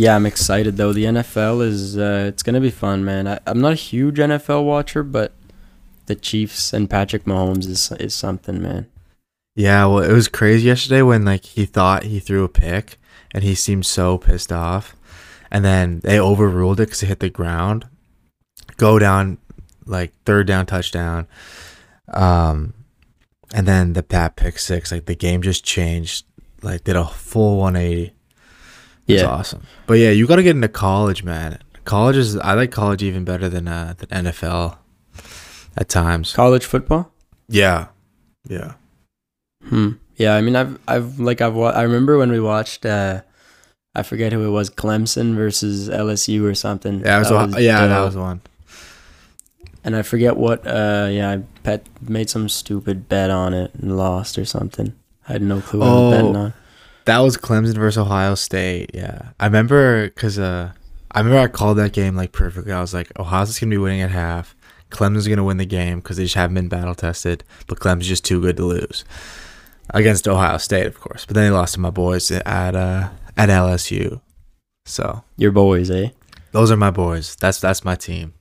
Yeah, I'm excited though. The NFL is uh, it's gonna be fun, man. I, I'm not a huge NFL watcher, but the Chiefs and Patrick Mahomes is is something, man. Yeah, well, it was crazy yesterday when like he thought he threw a pick and he seemed so pissed off, and then they overruled it because it hit the ground. Go down, like third down touchdown, um, and then the Pat pick six. Like the game just changed. Like did a full 180. It's Yeah, awesome. But yeah, you got to get into college, man. College is I like college even better than uh, than NFL at times. college football. Yeah, yeah. Hmm. Yeah, I mean, I've I've like I've wa- I remember when we watched. uh I forget who it was, Clemson versus LSU or something. Yeah, it was, That one- yeah, that was one. And I forget what. Uh, yeah, I bet made some stupid bet on it and lost or something. I had no clue what I was betting Oh. on. That was Clemson versus Ohio State. Yeah, I remember because uh, I remember I called that game like perfectly. I was like, Ohio State's gonna be winning at half. Clemson's gonna win the game because they just haven't been battle tested. But Clemson's just too good to lose against Ohio State, of course. But then they lost to my boys at uh at LSU. So Your boys, eh? those are my boys. That's that's my team.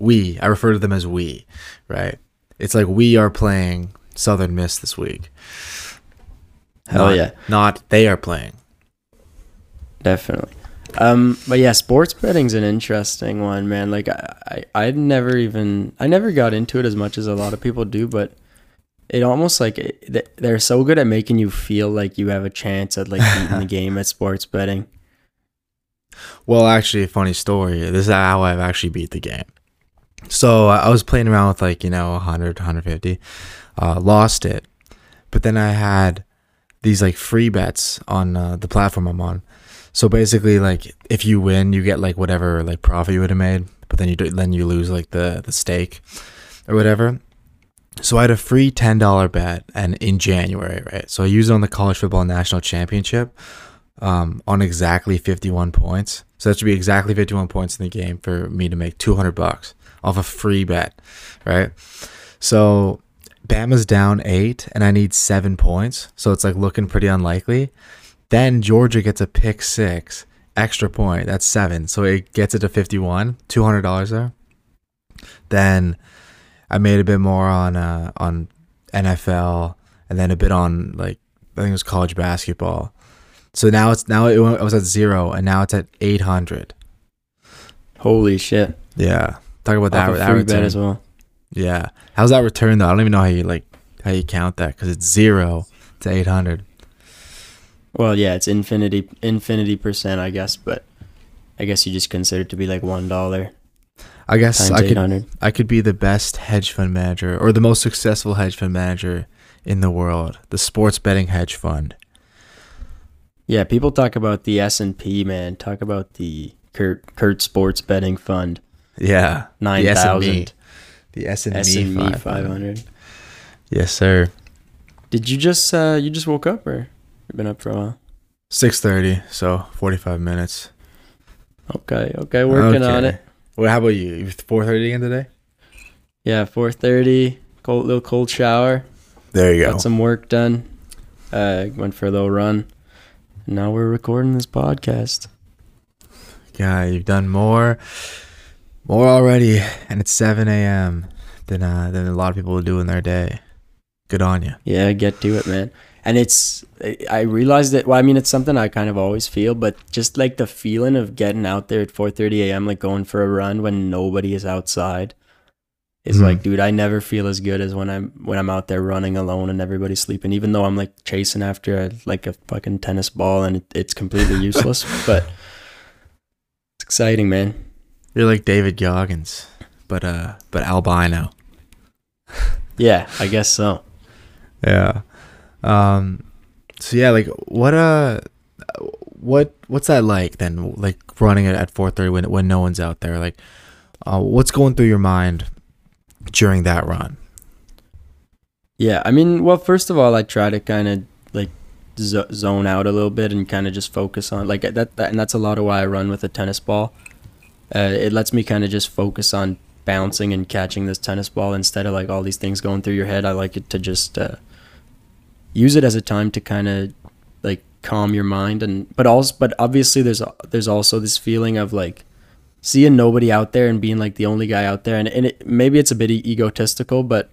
We I refer to them as we, right? It's like we are playing Southern Miss this week. Hell Not- yeah. Not they are playing. Definitely. Um, but yeah, sports betting's an interesting one, man. Like I, I, I never even, I never got into it as much as a lot of people do, but it almost like it, they're so good at making you feel like you have a chance at like beating the game at sports betting. Well, actually, a funny story. This is how I've actually beat the game. So uh, I was playing around with like, you know, 100, 150, uh, lost it. But then I had these like free bets on uh, the platform I'm on. So basically, like, if you win, you get like whatever like profit you would have made, but then you do, then you lose like the the stake or whatever. So I had a free ten dollar bet, and in January, right? So I used it on the college football national championship, um, on exactly fifty one points. So that should be exactly fifty one points in the game for me to make two hundred bucks off a free bet, right? So Bama's down eight, and I need seven points. So it's like looking pretty unlikely. Then Georgia gets a pick six, extra point. That's seven. So it gets it to 51, $200 there. Then I made a bit more on uh, on NFL and then a bit on like I think it was college basketball. So now it's now it it was at zero and now it's at 800. Holy shit! Yeah. Talk about that, Off a that free bet as well. Yeah. How's that return though? I don't even know how you like how you count that because it's zero to 800. Well, yeah, it's infinity, infinity percent, I guess, but I guess you just consider it to be like one dollar I guess I could. I could be the best hedge fund manager or the most successful hedge fund manager in the world. The sports betting hedge fund. Yeah, people talk about the S and P, man. Talk about the Kurt Kurt Sports Betting Fund Yeah. nine thousand The S and S and P P five hundred. Yes, sir. Did you just uh you just woke up or you've been up for a while? Six thirty, so forty five minutes. Okay, okay, working on it. Well, how about you? You four thirty again today? Yeah, four thirty. Cold little cold shower. There you go. Got some work done. Uh, went for a little run. And now we're recording this podcast. Yeah, you've done more, more already, and it's seven a.m. than uh, than a lot of people do in their day. Good on you. Yeah, get to it, man. And it's I- realized that. Well, I mean, it's something I kind of always feel, but just like the feeling of getting out there at 4:30 a.m., like going for a run when nobody is outside, is Mhm. like, dude, I never feel as good as when I'm when I'm out there running alone and everybody's sleeping. Even though I'm like chasing after a, like a fucking tennis ball and it, it's completely useless, but it's exciting, man. You're like David Goggins, but uh, but albino. Yeah, I guess so. Yeah. Um. So yeah, like what uh, what what's that like then? Like running it at four thirty when when no one's out there. Like, uh, what's going through your mind during that run? Yeah, I mean, well, first of all, I try to kind of like zone out a little bit and kind of just focus on like that, that, and that's a lot of why I run with a tennis ball. Uh, it lets me kind of just focus on bouncing and catching this tennis ball instead of like all these things going through your head. I like it to just uh, use it as a time to kind of like calm your mind and but also but obviously there's there's also this feeling of like seeing nobody out there and being like the only guy out there and, and it, maybe it's a bit egotistical but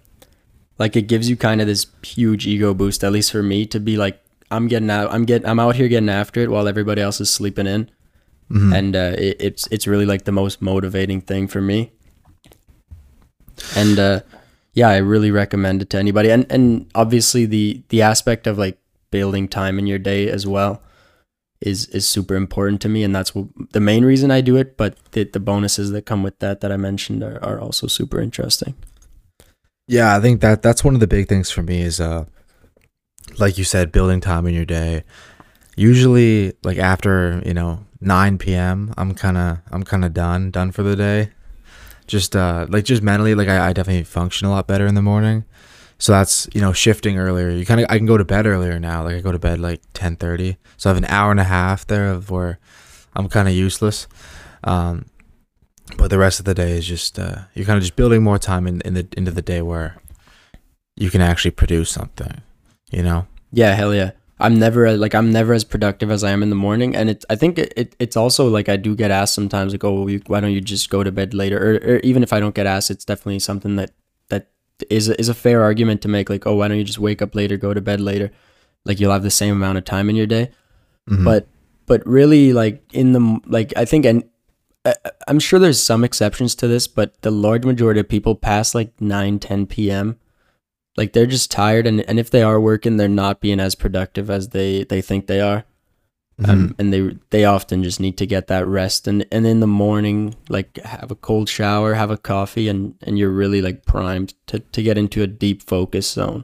like it gives you kind of this huge ego boost at least for me to be like i'm getting out i'm getting i'm out here getting after it while everybody else is sleeping in Mhm. and uh, it, it's it's really like the most motivating thing for me and uh, yeah i really recommend it to anybody and and obviously the the aspect of like building time in your day as well is is super important to me and that's what, the main reason i do it but the, the bonuses that come with that that i mentioned are, are also super interesting Yeah, I think that that's one of the big things for me is uh like you said, building time in your day. Usually like after, you know, nine PM, I'm kinda I'm kinda done, done for the day. Just uh like just mentally, like I, I definitely function a lot better in the morning. So that's, you know, shifting earlier. You kinda I can go to bed earlier now. Like I go to bed like ten thirty. So I have an hour and a half there of where I'm kinda useless. Um but the rest of the day is just uh, you're kind of just building more time in, in the into the day where you can actually produce something you know yeah hell yeah i'm never uh, like i'm never as productive as i am in the morning and it i think it, it it's also like i do get asked sometimes like oh you, why don't you just go to bed later? Or, or even if i don't get asked it's definitely something that that is a, is a fair argument to make like oh why don't you just wake up later go to bed later? Like you'll have the same amount of time in your day. Mhm. but but really like in the like i think and I- i'm sure there's some exceptions to this but the large majority of people past like 9 10 p.m like they're just tired and, and if they are working they're not being as productive as they they think they are Mhm. um, and they they often just need to get that rest and and in the morning like have a cold shower have a coffee and and you're really like primed to to get into a deep focus zone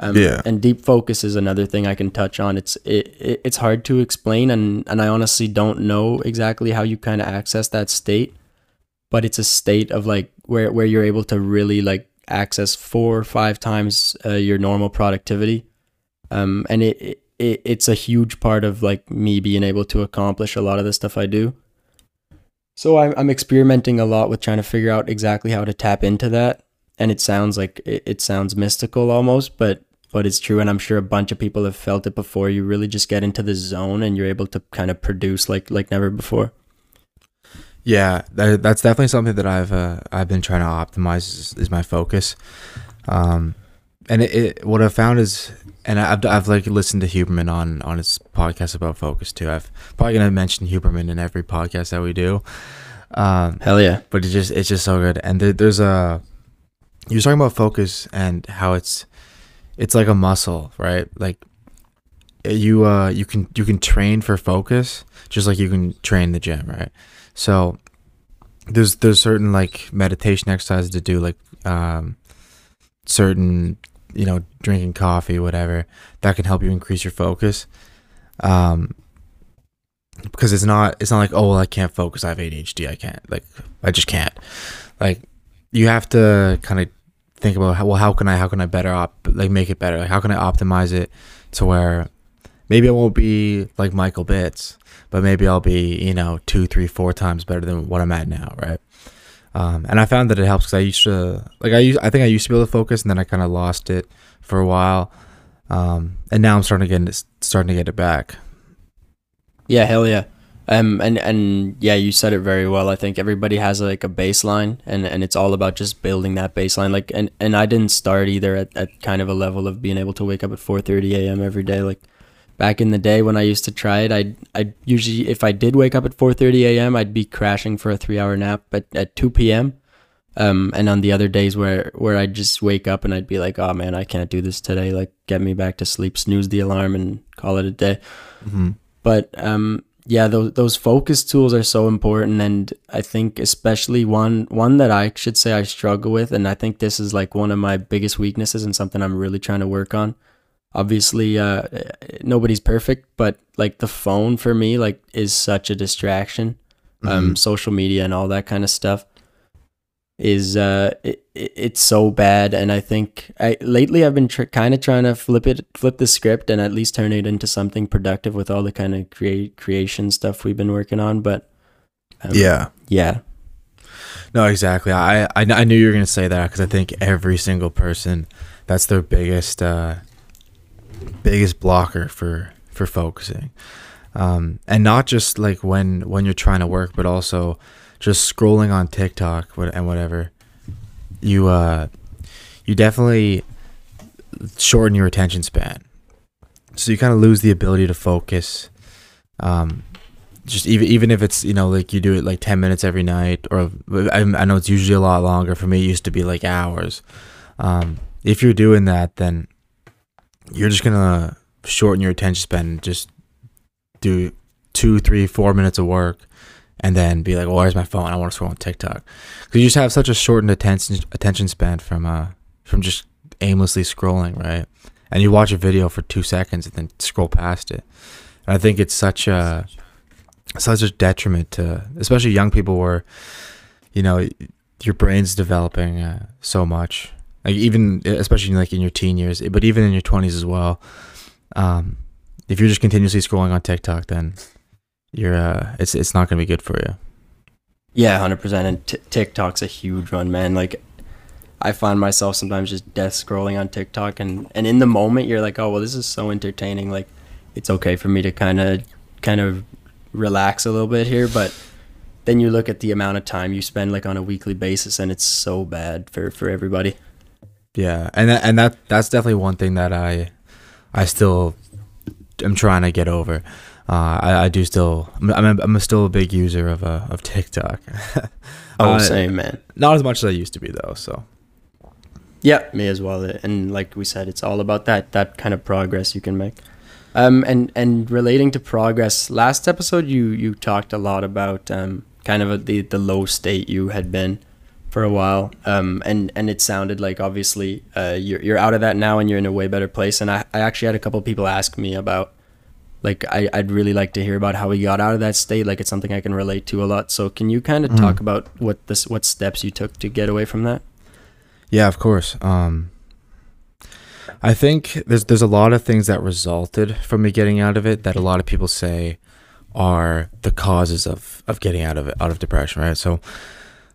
um, Yeah. and deep focus is another thing I can touch on. It's it, it it's hard to explain, and and I honestly don't know exactly how you kind of access that state, but it's a state of like where where you're able to really like access four or five times uh, your normal productivity, um, and it, it it it's a huge part of like me being able to accomplish a lot of the stuff I do. So I'm I'm experimenting a lot with trying to figure out exactly how to tap into that, and it sounds like it, it sounds mystical almost, but but it's true. And i'm sure a bunch of people have felt it before. You really just get into the zone and you're able to kind of produce like like never before yeah that, that's definitely something that i've uh, i've been trying to optimize is, is my focus. Um and it, it what i've found is and I've, I've like listened to huberman on on his podcast about focus too. I've probably gonna mention huberman in every podcast that we do. Um hell yeah. but it just it's just so good. And there, there's a you're talking about focus and how it's it's like a muscle right? Like you uh you can you can train for focus just like you can train the gym right so there's there's certain like meditation exercises to do like um certain you know drinking coffee whatever that can help you increase your focus. Um because it's not it's not like oh well I can't focus I have ADHD I can't like I just can't. Like you have to kind of think about how, well how can I how can I better op like make it better? Like how can I optimize it to where maybe I won't be like Michael Bitts but maybe I'll be you know two three four times better than what I'm at now right? Um, and I found that it helps because I used to like I used I think I used to be able to focus and then I kind of lost it for a while um, and now I'm starting to get it, starting to get it back. Yeah hell yeah. Um and and yeah you said it very well. I think everybody has like a baseline and and it's all about just building that baseline. Like and and i didn't start either at, at kind of a level of being able to wake up at 4.30 a.m every day. Like back in the day when i used to try it i i usually if i did wake up at 4.30 a.m i'd be crashing for a three hour nap at, at 2 p.m um and on the other days where where i'd just wake up and i'd be like oh man i can't do this today like get me back to sleep snooze the alarm and call it a day mm-hmm. but um yeah those those focus tools are so important and i think especially one one that i should say i struggle with and i think this is like one of my biggest weaknesses and something i'm really trying to work on obviously uh nobody's perfect but like the phone for me like is such a distraction um Mhm. social media and all that kind of stuff is uh it, it- it's so bad and i think i lately i've been tr- kind of trying to flip it flip the script and at least turn it into something productive with all the kind of create creation stuff we've been working on but um, yeah yeah No, exactly. I I, I knew you were gonna say that because I think every single person, that's their biggest uh, biggest blocker for for focusing. Um, and not just like when when you're trying to work, but also just scrolling on TikTok and whatever. You uh, you definitely shorten your attention span, so you kind of lose the ability to focus. Um, just even even if it's you know like you do it like 10 minutes every night or I, I know it's usually a lot longer for me it used to be like hours um, if you're doing that then you're just gonna shorten your attention span just do two three four minutes of work and then be like well where's my phone? I want to scroll on tiktok. Because you just have such a shortened attention attention span from uh from just aimlessly scrolling right? And you watch a video for two seconds and then scroll past it. And i think it's such a such a detriment to especially young people where you know your brain's developing uh, so much like even especially like in your teen years but even in your 20s as well um, if you're just continuously scrolling on tiktok then you're uh it's it's not to be good for you yeah 100% and t- tiktok's a huge one man like i find myself sometimes just death scrolling on tiktok and and in the moment you're like oh well this is so entertaining like it's okay for me to kind of kind of relax a little bit here, but then you look at the amount of time you spend like on a weekly basis and it's so bad for for everybody. Yeah, and that, and that that's definitely one thing that I I still am trying to get over. Uh, I, I do still I'm I'm, a, I'm still a big user of uh, of TikTok. oh, uh, same man. Not as much as I used to be though. So. Yeah, me as well. And like we said, it's all about that that kind of progress you can make. Um, and and relating to progress, last episode you you talked a lot about um, kind of a, the the low state you had been for a while. Um, and and it sounded like obviously uh, you're you're out of that now and you're in a way better place. And I, I actually had a couple people ask me about like I I'd really like to hear about how we got out of that state. Like it's something I can relate to a lot. So can you kind of mm. talk about what this what steps you took to get away from that? Yeah, of course. Um, I think there's there's a lot of things that resulted from me getting out of it that a lot of people say are the causes of of getting out of it out of depression, right? So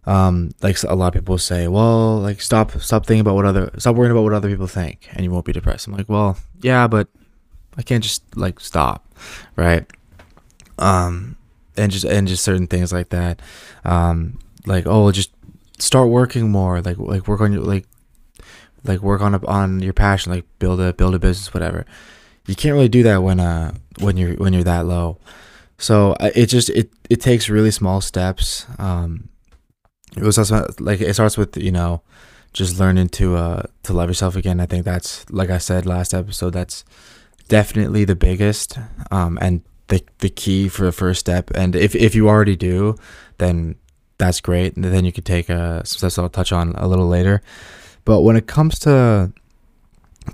um like a lot of people say, well, like stop stop thinking about what other stop worrying about what other people think and you won't be depressed. I'm like, well, yeah, but I can't just like stop, right? Um and just and just certain things like that. Um like oh, just start working more, like like work on your like like work on a, on your passion, like build a build a business, whatever. You can't really do that when uh when you're when you're that low. So it just it it takes really small steps. Um, it was also like it starts with you know just learning to uh to love yourself again. I think that's like I said last episode. That's definitely the biggest um and the the key for the first step. And if if you already do, then that's great. And then you could take a steps I'll touch on a little later. But when it comes to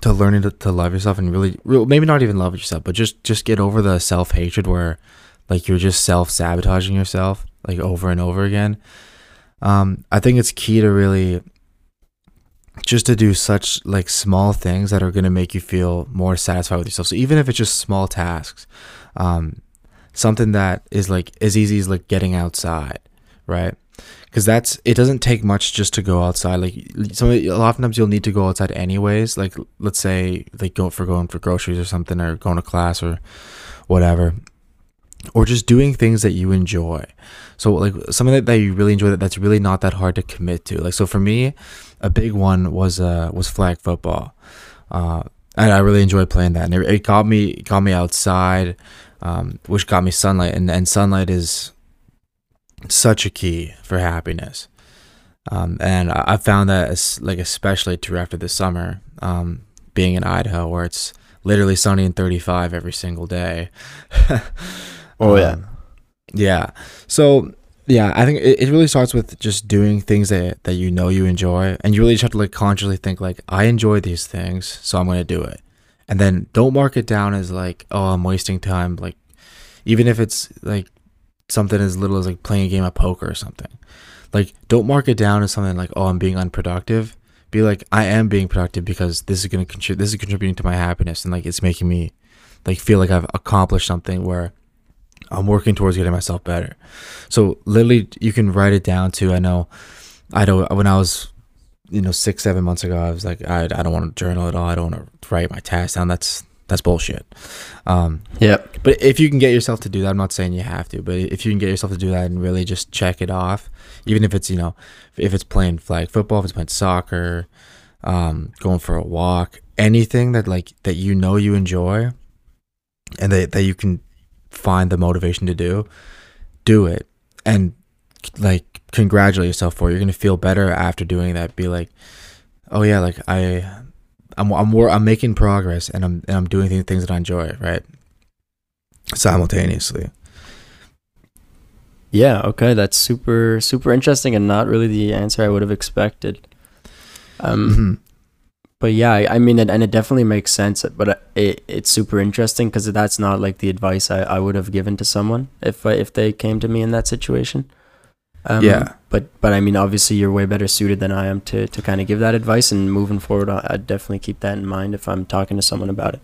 to learning to, to love yourself and really, maybe not even love yourself, but just just get over the self hatred where like you're just self sabotaging yourself like over and over again. Um, I think it's key to really just to do such like small things that are going to make you feel more satisfied with yourself. So even if it's just small tasks, um, something that is like as easy as like getting outside, right? because that's it doesn't take much just to go outside like some a lot of times you'll need to go outside anyways like let's say like go for going for groceries or something or going to class or whatever or just doing things that you enjoy so like something that, that you really enjoy that that's really not that hard to commit to like so for me a big one was uh was flag football uh and I really enjoyed playing that and it, it got me got me outside um, which got me sunlight and, and sunlight is such a key for happiness. Um, and I found that it's like especially true after the summer, um, being in Idaho where it's literally sunny and 35 every single day. oh yeah. Um, yeah. So yeah, I think it, it really starts with just doing things that, that you know you enjoy and you really just have to like consciously think like I enjoy these things, so I'm going to do it. And then don't mark it down as like, oh, I'm wasting time like even if it's like something as little as like playing a game of poker or something. Like, don't mark it down as something like, oh, I'm being unproductive. Be like, I am being productive because this is gonna contribute. This is contributing to my happiness, and like it's making me like feel like I've accomplished something where I'm working towards getting myself better. So literally, you can write it down to. I know, I don't. when I was, you know, six seven months ago, I was like, I I don't want to journal at all. I don't want to write my tasks down. That's that's bullshit. Um, Yep. but if you can get yourself to do that, I'm not saying you have to, but if you can get yourself to do that and really just check it off, even if it's you know, if it's playing flag football, if it's playing soccer, um, going for a walk, anything that like that you know you enjoy, and that that you can find the motivation to do, do it, and like congratulate yourself for it. You're gonna feel better after doing that. Be like, oh yeah, like I, I'm I'm more I'm making progress and I'm and I'm doing things things that I enjoy, right? Simultaneously. Yeah. Okay. That's super super interesting and not really the answer I would have expected. Um. Mhm. But yeah, I, I mean, it, and it definitely makes sense. But it, it's super interesting because that's not like the advice I, I would have given to someone if if they came to me in that situation. Um, Yeah. But but I mean, obviously, you're way better suited than I am to to kind of give that advice. And moving forward, I- I'd definitely keep that in mind if I'm talking to someone about it.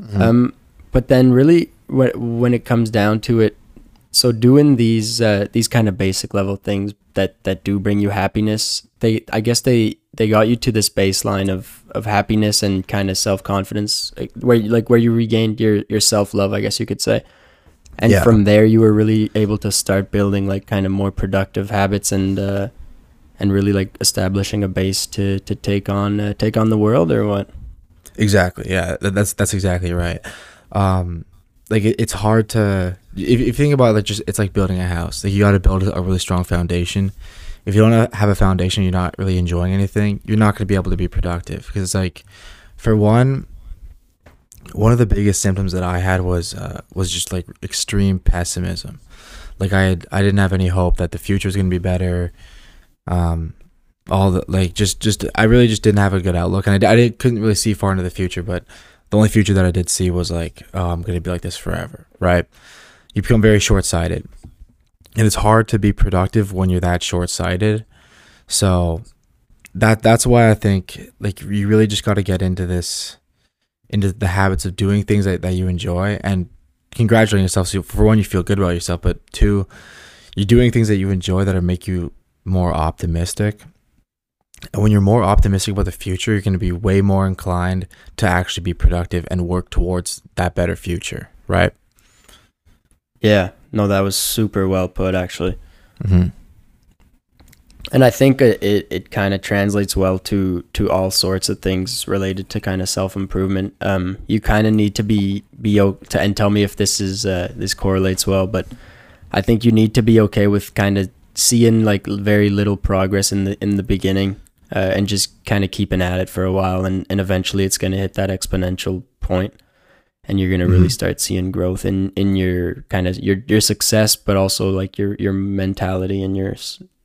Mhm. Um, but then really, when when it comes down to it, so doing these uh, these kind of basic level things that that do bring you happiness, they I guess they they got you to this baseline of of happiness and kind of self confidence, where you- like where you regained your your self love, I guess you could say. And Yeah. from there, you were really able to start building like kind of more productive habits and uh, and really like establishing a base to to take on uh, take on the world or what? Exactly. Yeah, that's that's exactly right. Um, like it, it's hard to if, if you think about it, like just it's like building a house. Like you got to build a really strong foundation. If you don't have a foundation, you're not really enjoying anything. You're not going to be able to be productive because it's like, for one, one of the biggest symptoms that I had was uh, was just like extreme pessimism. Like I had, I didn't have any hope that the future was going to be better. Um, all the like just just I really just didn't have a good outlook, and I, I didn't, couldn't really see far into the future. But the only future that I did see was like, oh, I'm going to be like this forever, right? You become very short sighted, and it's hard to be productive when you're that short sighted. So that that's why I think like you really just got to get into this into the habits of doing things that, that you enjoy and congratulating yourself. So for one, you feel good about yourself, but two, you're doing things that you enjoy that are make you more optimistic. And when you're more optimistic about the future, you're going to be way more inclined to actually be productive and work towards that better future, right? Yeah, no, that was super well put, actually. Mm-hmm. And I think it, it, it kind of translates well to, to all sorts of things related to kind of self improvement. Um, you kind of need to be be to and tell me if this is uh, this correlates well, but I think you need to be okay with kind of seeing like very little progress in the in the beginning, uh, and just kind of keeping at it for a while, and, and eventually it's going to hit that exponential point, and you're going to really Mhm. start seeing growth in in your kind of your your success, but also like your your mentality and your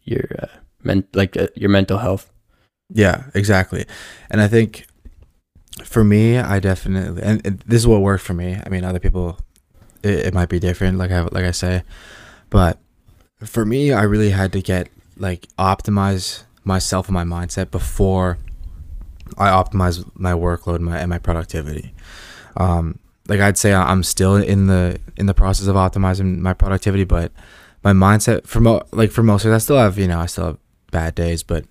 your uh, men- like uh, your mental health. Yeah, exactly. And I think for me, I definitely, and and this is what worked for me. I mean, other people, it, it might be different, like I like I say, but for me, I really had to get like optimize myself and my mindset before I optimize my workload and my and my productivity. Um, like I'd say, I'm still in the in the process of optimizing my productivity, but my mindset for mo- like for most of it, I still have you know I still have bad days, but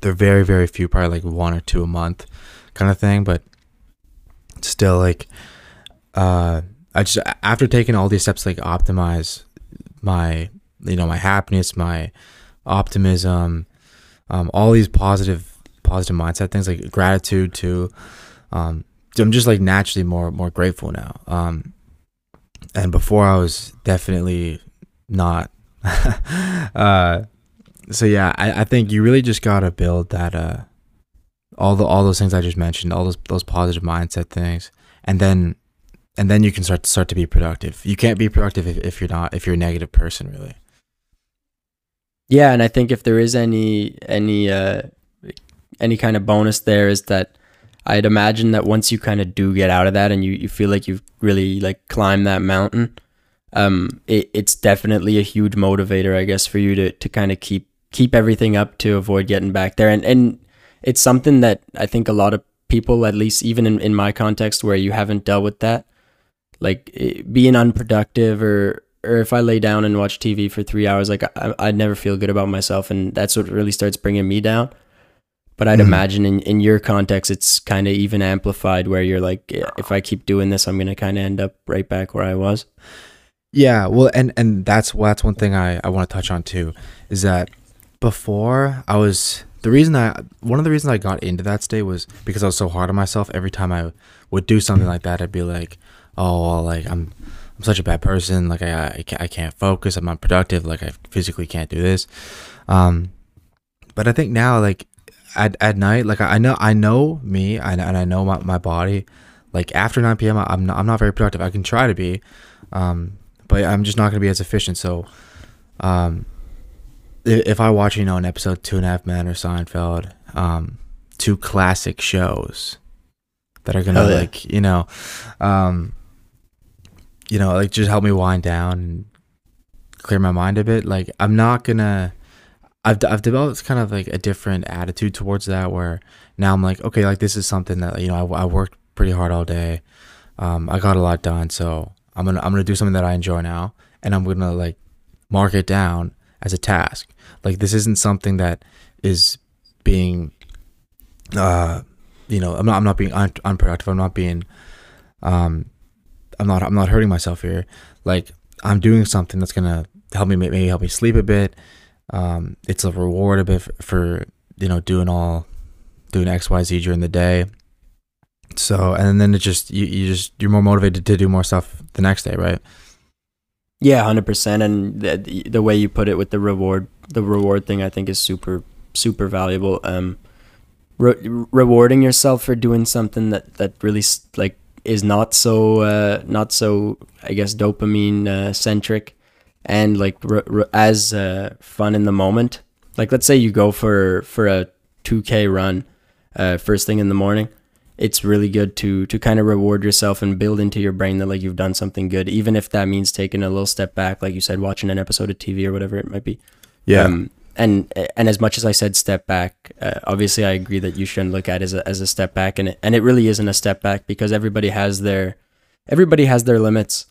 they're very very few, probably like one or two a month, kind of thing. But still, like, uh, I just after taking all these steps, like optimize my you know my happiness, my optimism, um, all these positive positive mindset things like gratitude too. Um, I'm just like naturally more more grateful now. Um, and before I was definitely not. uh, so yeah, I, I think you really just gotta build that uh all the all those things I just mentioned, all those those positive mindset things, and then and then you can start to start to be productive. You can't be productive if, if you're not if you're a negative person, really. Yeah, and I think if there is any any uh any kind of bonus there is that I'd imagine that once you kind of do get out of that and you, you feel like you've really like climbed that mountain, um, it, it's definitely a huge motivator, I guess, for you to, to kind of keep keep everything up to avoid getting back there. And and it's something that I think a lot of people, at least even in, in my context where you haven't dealt with that, like eh, being unproductive or or if I lay down and watch TV for three hours, like I, I'd never feel good about myself, and that's what really starts bringing me down. But I'd Mhm. imagine in, in your context, it's kind of even amplified where you're like, if I keep doing this, I'm going to kind of end up right back where I was. Yeah, well, and and that's that's one thing I I want to touch on too, is that before I was the reason I one of the reasons I got into that state was because I was so hard on myself. Every time I would do something like that, I'd be like, oh, well, like I'm I'm such a bad person. Like I I I can't focus. I'm unproductive. Like I physically can't do this. Um, but I think now like at at night, like I, I know I know me, I, and I know my my body. Like after 9 p.m., I'm not I'm not very productive. I can try to be. Um, but I'm just not going to be as efficient. So, um, if I watch, you know, an episode Two and a Half Men or Seinfeld, um, two classic shows that are gonna Hell yeah. like, you know, um, you know, like just help me wind down and clear my mind a bit. Like I'm not gonna. I've I've developed kind of like a different attitude towards that where now I'm like, okay, like this is something that you know I, I worked pretty hard all day. Um, I got a lot done, so I'm gonna I'm gonna do something that I enjoy now, and I'm gonna like mark it down as a task. Like this isn't something that is being, uh, you know, I'm not I'm not being un- unproductive. I'm not being, um, I'm not I'm not hurting myself here. Like I'm doing something that's gonna help me maybe help me sleep a bit. Um, it's a reward a bit for, you know doing all doing X Y Z during the day. So and then it just you, you just you're more motivated to do more stuff the next day, right? Yeah, hundred percent. And the, the way you put it with the reward, the reward thing, I think is super, super valuable. Um, re- rewarding yourself for doing something that that really like is not so, uh, not so, I guess, dopamine uh, centric, and like re- re- as uh, fun in the moment. Like, let's say you go for for a two k run, uh, first thing in the morning it's really good to to kind of reward yourself and build into your brain that like you've done something good, even if that means taking a little step back, like you said, watching an episode of TV or whatever it might be. Um, and and as much as I said step back, uh, obviously I agree that you shouldn't look at it as a, as a step back, and it, and it really isn't a step back because everybody has their everybody has their limits,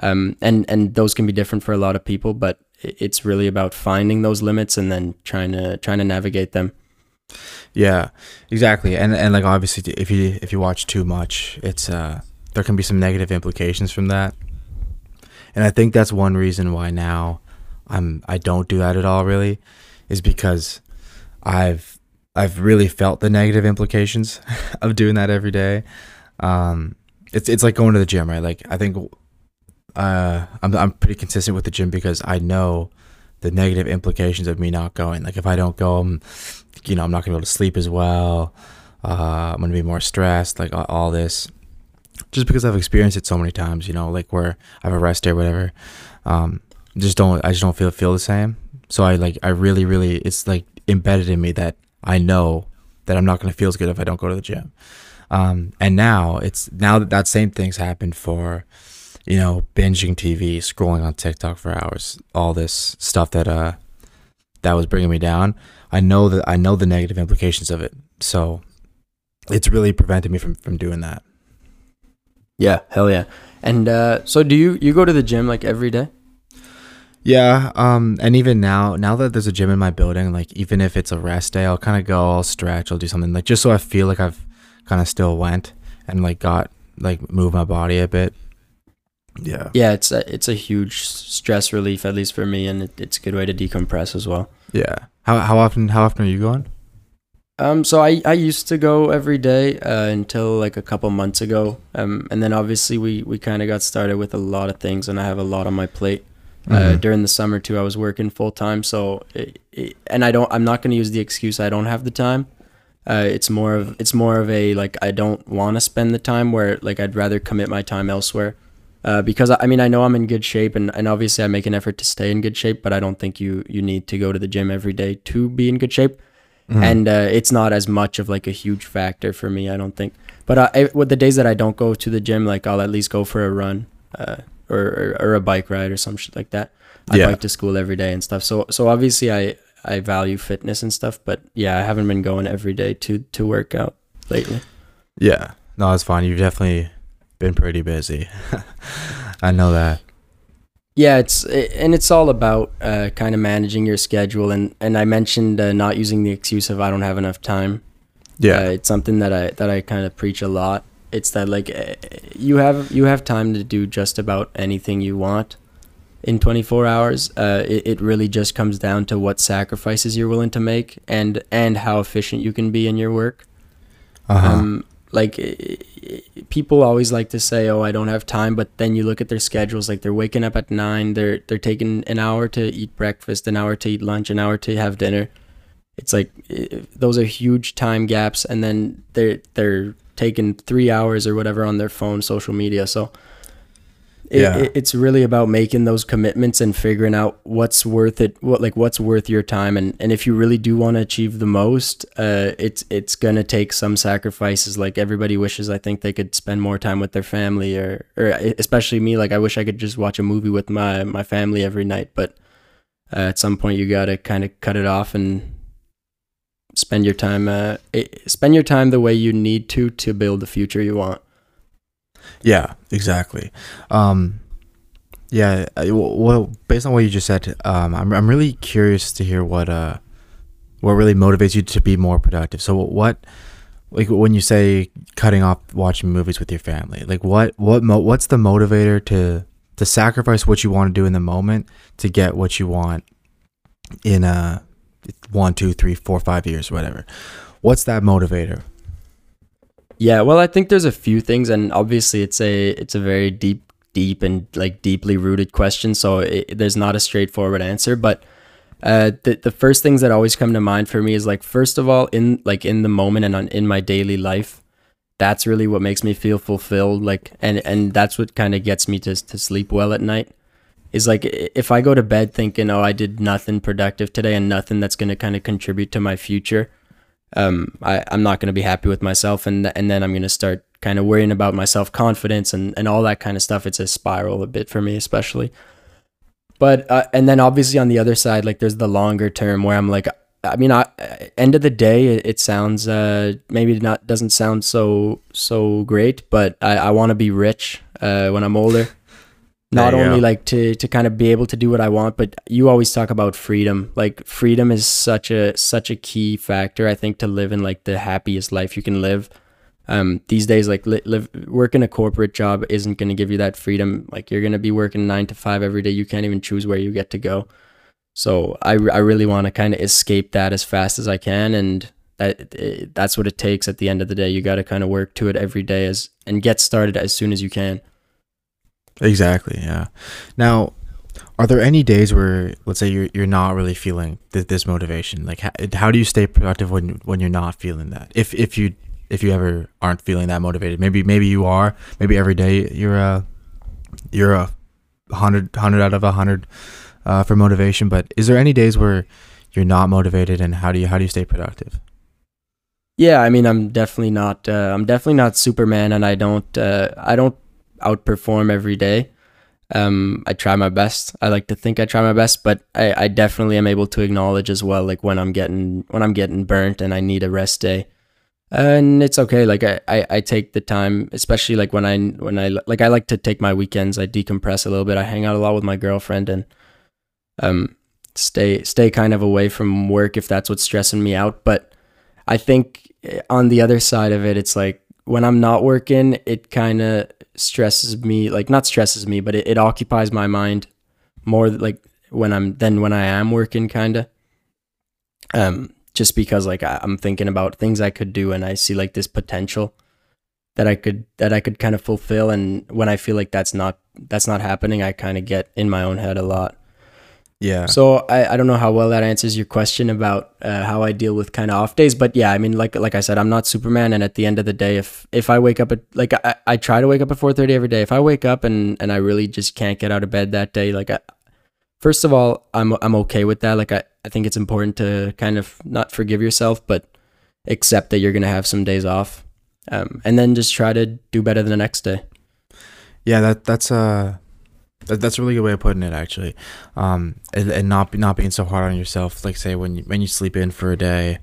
um, and and those can be different for a lot of people, but it's really about finding those limits and then trying to trying to navigate them. Yeah, exactly. And and like obviously, if you if you watch too much, it's uh there can be some negative implications from that. And I think that's one reason why now I'm I don't do that at all. Really, is because I've I've really felt the negative implications of doing that every day. Um, it's it's like going to the gym, right? Like I think uh I'm I'm pretty consistent with the gym because I know the negative implications of me not going. Like if I don't go, I'm you know, I'm not gonna be able to sleep as well. Uh, I'm gonna be more stressed, like all, all this, just because I've experienced it so many times. You know, like where I have a rest day or whatever. Um, just don't, I just don't feel feel the same. So I like, I really, really, it's like embedded in me that I know that I'm not gonna feel as good if I don't go to the gym. Um, and now it's now that that same thing's happened for, you know, binging TV, scrolling on TikTok for hours, all this stuff that uh that was bringing me down. I know that I know the negative implications of it. So it's really prevented me from from doing that. Yeah, hell yeah. And uh, so do you you go to the gym like every day? Yeah, um and even now now that there's a gym in my building, like even if it's a rest day, I'll kind of go, I'll stretch, I'll do something like just so I feel like I've kind of still went and like got like move my body a bit. Yeah. Yeah, it's a, it's a huge stress relief at least for me, and it, it's a good way to decompress as well. Yeah. How how often how often are you going? Um, so I, I used to go every day uh, until like a couple months ago. Um, and then obviously we, we kind of got started with a lot of things, and I have a lot on my plate. Uh, Mhm. during the summer too, I was working full time, so it, it, and I don't I'm not going to use the excuse I don't have the time. Uh, it's more of it's more of a like I don't want to spend the time where like I'd rather commit my time elsewhere. Uh, because I mean I know I'm in good shape and, and obviously I make an effort to stay in good shape, but I don't think you you need to go to the gym every day to be in good shape Mhm. and uh, it's not as much of like a huge factor for me. I don't think. But uh, I, with the days that I don't go to the gym, like I'll at least go for a run, uh, or, or or a bike ride or some shit like that. I Yeah. bike to school every day and stuff. So so obviously I I value fitness and stuff, but yeah, I haven't been going every day to to work out lately. Yeah. No, it's fine. You've definitely been pretty busy. I know that. Yeah, it's and it's all about uh, kind of managing your schedule and and I mentioned uh, not using the excuse of I don't have enough time Yeah. Uh, it's something that I that I kind of preach a lot. It's that like eh, you have you have time to do just about anything you want in 24 hours. Uh, it, it really just comes down to what sacrifices you're willing to make and and how efficient you can be in your work. Uh-huh. Um, like people always like to say, "Oh, I don't have time," but then you look at their schedules. Like they're waking up at nine. They're they're taking an hour to eat breakfast, an hour to eat lunch, an hour to have dinner. It's like those are huge time gaps, and then they're they're taking three hours or whatever on their phone, social media. So. It, Yeah. it, it's really about making those commitments and figuring out what's worth it what like what's worth your time. And and if you really do want to achieve the most uh it's it's gonna take some sacrifices. Like everybody wishes i think they could spend more time with their family or or especially me like i wish i could just watch a movie with my my family every night. But uh, at some point you gotta kind of cut it off and spend your time uh spend your time the way you need to to build the future you want Yeah, exactly. Um, yeah. Well, based on what you just said, um, I'm I'm really curious to hear what uh, what really motivates you to be more productive. So what, like when you say cutting off watching movies with your family, like what what mo- what's the motivator to to sacrifice what you want to do in the moment to get what you want in uh one, two, three, four, five years, whatever. What's that motivator? Yeah, well, I think there's a few things, and obviously it's a it's a very deep, deep and like deeply rooted question. So it, there's not a straightforward answer, but uh, the the first things that always come to mind for me is like first of all in like in the moment and on, in my daily life, that's really what makes me feel fulfilled. Like and and that's what kind of gets me to to sleep well at night. Is like if I go to bed thinking, oh, I did nothing productive today and nothing that's going to kind of contribute to my future um, I, I'm not going to be happy with myself, and and then I'm going to start kind of worrying about my self confidence and and all that kind of stuff. It's a spiral a bit for me, especially. But uh, and then obviously on the other side, like there's the longer term where I'm like, I mean, I end of the day, it, it sounds uh maybe not doesn't sound so so great, but I I want to be rich uh when I'm older. Not only go. like to to kind of be able to do what I want, but you always talk about freedom. Like freedom is such a such a key factor, I think, to live in like the happiest life you can live. Um, these days, like li- live working a corporate job isn't going to give you that freedom. Like you're going to be working nine to five every day. You can't even choose where you get to go. So I, I really want to kind of escape that as fast as I can, and that that's what it takes. At the end of the day, you got to kind of work to it every day as and get started as soon as you can. Exactly. Yeah. Now, are there any days where, let's say, you're you're not really feeling th- this motivation? Like, how, how do you stay productive when when you're not feeling that? If if you if you ever aren't feeling that motivated, maybe maybe you are. Maybe every day you're a you're a hundred hundred out of a hundred uh, for motivation. But is there any days where you're not motivated, and how do you how do you stay productive? Yeah, I mean, I'm definitely not. Uh, I'm definitely not Superman, and I don't. Uh, I don't outperform every day. Um, I try my best. I like to think I try my best, but I, I definitely am able to acknowledge as well, like when I'm getting when I'm getting burnt and I need a rest day. And it's okay. Like I, I, I take the time, especially like when I when I like I like to take my weekends. I decompress a little bit. I hang out a lot with my girlfriend and um stay stay kind of away from work if that's what's stressing me out. But I think eh, on the other side of it, it's like when I'm not working, it kind of stresses me. Like not stresses me, but it, it occupies my mind more like when I'm than when I am working, kind of. Um, just because like I, I'm thinking about things I could do, and I see like this potential that I could that I could kind of fulfill, and when I feel like that's not that's not happening, I kind of get in my own head a lot. Yeah. So I, I don't know how well that answers your question about uh, how I deal with kind of off days, but yeah, I mean, like like I said, I'm not Superman, and at the end of the day, if if I wake up at like I, I try to wake up at 4:30 every day, if I wake up and and I really just can't get out of bed that day, like I, first of all, I'm I'm okay with that. Like I I think it's important to kind of not forgive yourself, but accept that you're gonna have some days off, um, and then just try to do better the next day. Yeah, that that's a that, that's a really good way of putting it actually, um, and, and not not being so hard on yourself. Like say when you when you sleep in for a day,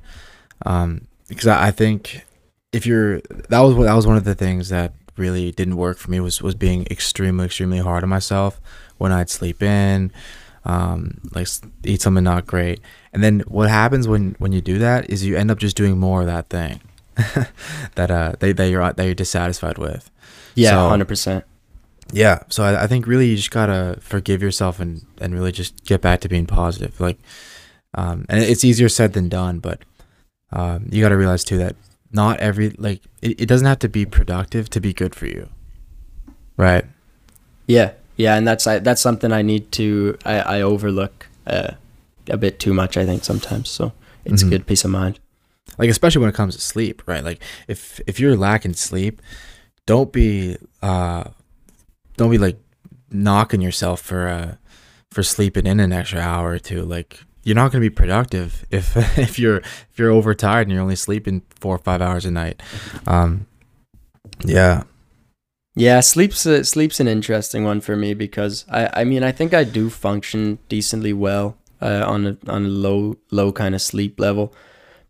um, because I, I think if you're that was that was one of the things that really didn't work for me was was being extremely extremely hard on myself when I'd sleep in, um, like eat something not great, and then what happens when when you do that is you end up just doing more of that thing. that uh they that you're that you're dissatisfied with. Yeah, So- hundred percent. Yeah, so I, I think really you just gotta forgive yourself and and really just get back to being positive. Like, um, and it's easier said than done, but um, you gotta realize too that not every like it, it doesn't have to be productive to be good for you, right? Yeah, yeah, and that's I, that's something I need to I, I overlook uh, a bit too much. I think sometimes. So it's Mhm. good peace of mind. Like especially when it comes to sleep, right? Like if if you're lacking sleep, don't be uh, don't be like knocking yourself for uh for sleeping in an extra hour or two. Like you're not gonna be productive if if you're if you're overtired and you're only sleeping four or five hours a night. Um, yeah, Yeah, sleep's a, sleep's an interesting one for me because I I mean I think I do function decently well uh, on a on a low low kind of sleep level,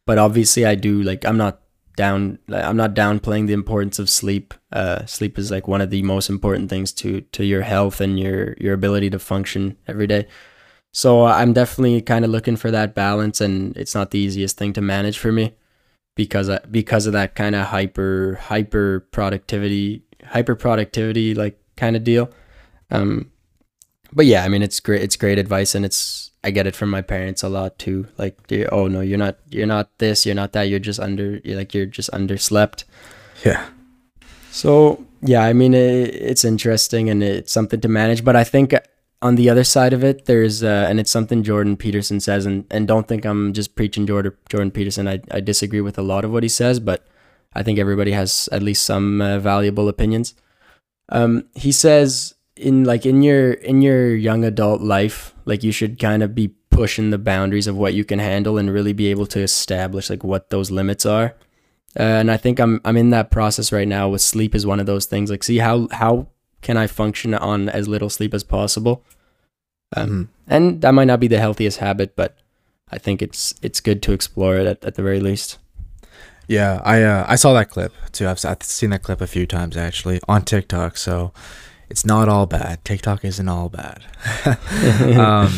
but obviously I do like I'm not down like, I'm not downplaying the importance of sleep. Uh, sleep is like one of the most important things to to your health and your your ability to function every day. So I'm definitely kind of looking for that balance, and it's not the easiest thing to manage for me because I, because of that kind of hyper hyper productivity hyper productivity like kind of deal. Um, but yeah, I mean it's great. It's great advice, and it's I get it from my parents a lot too. Like, oh no, you're not you're not this, you're not that. You're just under you're like you're just underslept. yeah, So yeah, I mean it, it's interesting and it's something to manage. But I think on the other side of it, there's uh, and it's something Jordan Peterson says, and and don't think I'm just preaching Jordan Jordan Peterson. I I disagree with a lot of what he says, but I think everybody has at least some uh, valuable opinions. Um, he says in like in your in your young adult life, like you should kind of be pushing the boundaries of what you can handle and really be able to establish like what those limits are. Uh, and I think I'm I'm in that process right now with sleep is one of those things. Like, see how how can I function on as little sleep as possible? Um, Mhm. and that might not be the healthiest habit, but I think it's it's good to explore it at, at the very least. yeah. I uh, I saw that clip too. I've, I've seen that clip a few times actually on TikTok. So it's not all bad. TikTok isn't all bad. um,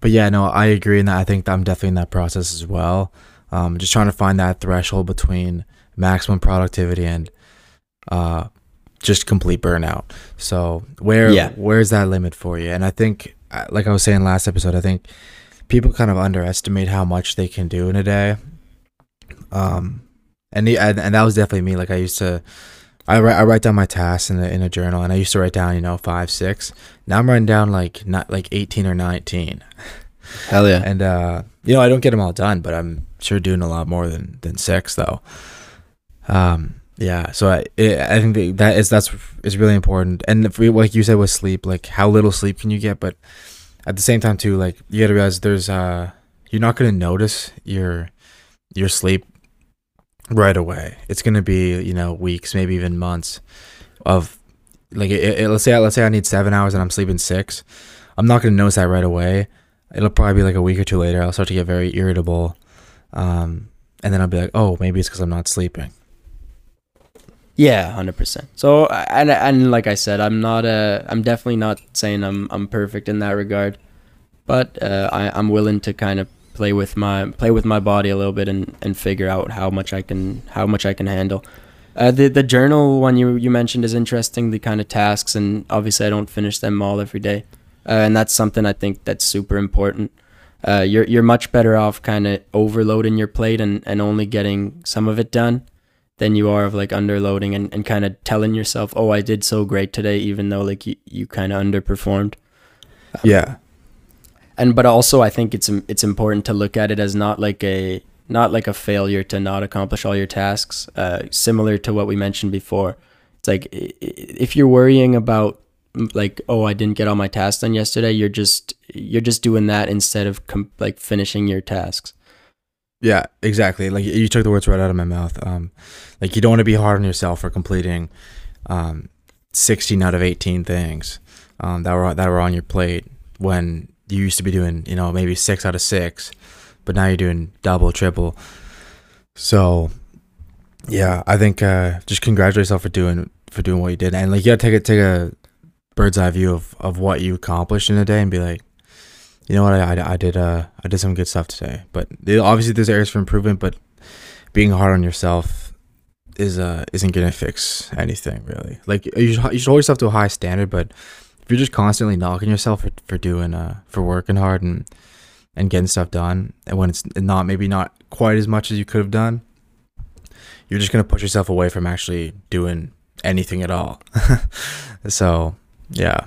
but yeah, no, I agree in that. I think I'm definitely in that process as well. Um, just trying to find that threshold between maximum productivity and uh, just complete burnout. So where Yeah. where's that limit for you? And I think, uh, like I was saying last episode, I think people kind of underestimate how much they can do in a day. Um, and the, and, and that was definitely me. Like I used to. I write, I write down my tasks in a, in a journal, and I used to write down, you know, five, six. Now I'm writing down like not like 18 or 19, Hell yeah! and uh, you know, I don't get them all done, but I'm sure doing a lot more than than six though. Um, yeah. So I it, I think that, that is that's is really important, and if we, like you said with sleep, like how little sleep can you get, but at the same time too, like you got to realize there's uh you're not gonna notice your your sleep right away. It's gonna be you know weeks, maybe even months of like it, it- let's say let's say I need seven hours and I'm sleeping six. I'm not gonna notice that right away. It'll probably be like a week or two later. I'll start to get very irritable, um, and then I'll be like, oh, maybe it's because I'm not sleeping. Yeah, hundred percent. So and and like I said, I'm not uh I'm definitely not saying I'm I'm perfect in that regard, but uh, I I'm willing to kind of play with my play with my body a little bit and and figure out how much I can how much I can handle. Uh, the the journal one you you mentioned is interesting. The kind of tasks and obviously I don't finish them all every day, uh, and that's something I think that's super important. Uh, you're you're much better off kind of overloading your plate and, and only getting some of it done than you are of like underloading and, and kind of telling yourself, oh, I did so great today, even though like you, you kind of underperformed. Yeah, And but also I think it's it's important to look at it as not like a not like a failure to not accomplish all your tasks. Uh, similar to what we mentioned before, it's like if you're worrying about like oh I didn't get all my tasks done yesterday, you're just you're just doing that instead of com- like finishing your tasks. yeah, exactly. Like you took the words right out of my mouth. Um, like you don't want to be hard on yourself for completing, um, 16 out of 18 things, um, that were that were on your plate when you used to be doing, you know, maybe six out of six, but now you're doing double, triple. So, yeah, I think uh, just congratulate yourself for doing for doing what you did, and like you gotta take a take a bird's eye view of, of what you accomplished in a day, and be like, you know what, I, I, I did uh I did some good stuff today, but obviously there's areas for improvement, but being hard on yourself is uh isn't gonna fix anything really. Like you should, you should hold yourself to a high standard, but if you're just constantly knocking yourself for, for doing uh for working hard and and getting stuff done, and when it's not maybe not quite as much as you could have done, you're just gonna push yourself away from actually doing anything at all. so yeah,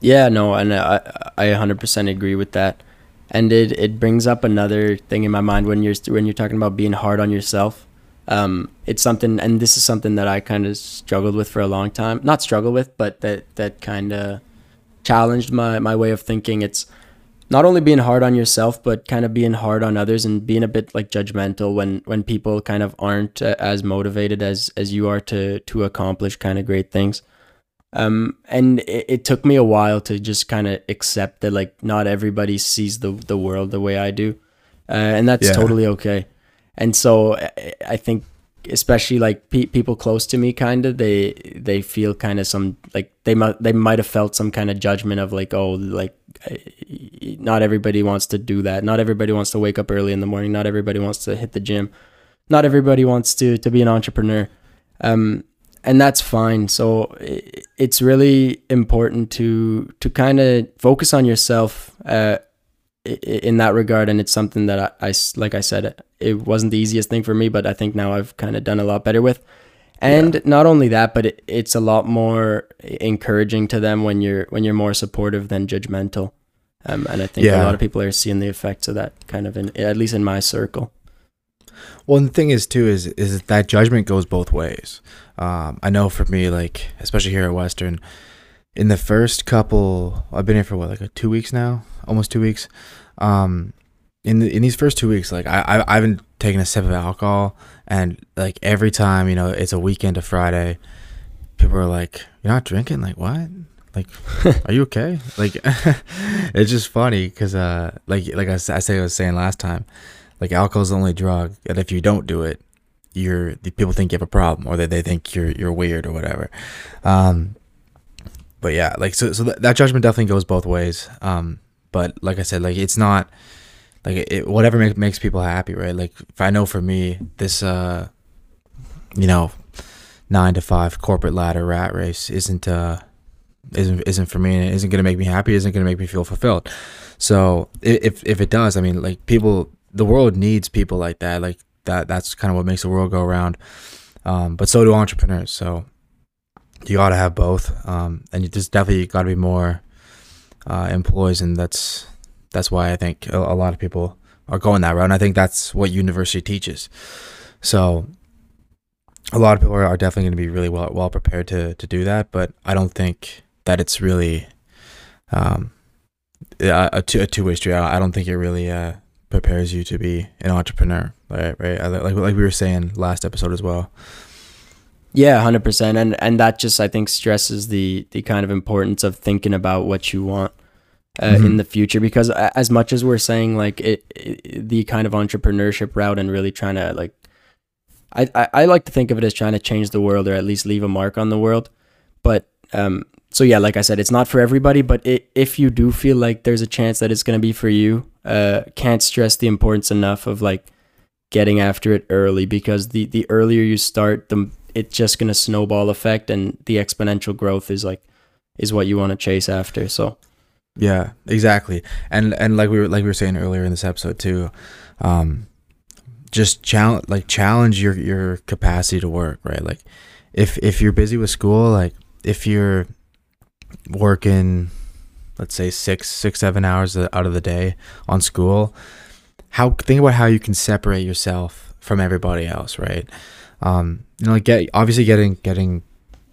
Yeah, no, and I I 100% agree with that. And it it brings up another thing in my mind when you're when you're talking about being hard on yourself. Um, it's something, and this is something that I kind of struggled with for a long time. Not struggle with, but that that kind of challenged my my way of thinking. It's not only being hard on yourself, but kind of being hard on others and being a bit like judgmental when when people kind of aren't uh, as motivated as as you are to to accomplish kind of great things. Um, and it, it took me a while to just kind of accept that like not everybody sees the the world the way I do, uh, and that's Yeah. totally okay. And so I, think especially like pe- people close to me kind of they they feel kind of some like they might they might have felt some kind of judgment of like oh like not everybody wants to do that. Not everybody wants to wake up early in the morning. Not everybody wants to hit the gym. Not everybody wants to to be an entrepreneur. Um and that's fine. So i- it's really important to to kind of focus on yourself uh in that regard and it's something that I like i said it wasn't the easiest thing for me but i think now i've kind of done a lot better with. And not only that but it, it's a lot more encouraging to them when you're when you're more supportive than judgmental. Um, and i think a lot of people are seeing the effects of that kind of in at least in my circle. Well, the thing is too is is that judgment goes both ways. Um, I know for me, like especially here at Western, in the first couple, I've been here for what like two weeks now, almost two weeks. Um, in the, in these first two weeks, like I, I I haven't taken a sip of alcohol, and like every time you know it's a weekend to Friday, people are like, "You're not drinking? Like what? Like, are you okay?" Like, it's just funny because uh, like like I say I was saying last time like alcohol is the only drug that if you don't do it you're the people think you have a problem or that they think you're you're weird or whatever um but yeah like so so that, that judgment definitely goes both ways. Um but like i said like it's not like it, whatever make, makes people happy right? Like if i know for me this uh you know nine to five corporate ladder rat race isn't uh isn't isn't for me and it isn't to make me happy isn't to make me feel fulfilled. So if if it does i mean like people the world needs people like that like that that's kind of what makes the world go around. Um but so do entrepreneurs so you got to have both um and just definitely got to be more uh employees and that's that's why i think a, a lot of people are going that route and i think that's what university teaches. So a lot of people are, definitely going to be really well well prepared to to do that but i don't think that it's really um a, a, two, a two-way street. I, I don't think it really uh prepares you to be an entrepreneur right right? Like like we were saying last episode as well Yeah, hundred percent, and and that just I think stresses the the kind of importance of thinking about what you want uh, in Mhm. the future. Because as much as we're saying like it, it the kind of entrepreneurship route and really trying to like I, I I like to think of it as trying to change the world or at least leave a mark on the world, but um so yeah like I said it's not for everybody but it, if you do feel like there's a chance that it's gonna be for you uh can't stress the importance enough of like getting after it early because the the earlier you start the it's just to snowball effect and the exponential growth is like is what you want to chase after so Yeah, exactly. And and like we were like we were saying earlier in this episode too, um, just challenge like challenge your your capacity to work. Right, like if if you're busy with school, like if you're working, let's say six six seven hours out of the day on school, how think about how you can separate yourself from everybody else. Right, um, you know, like get obviously getting getting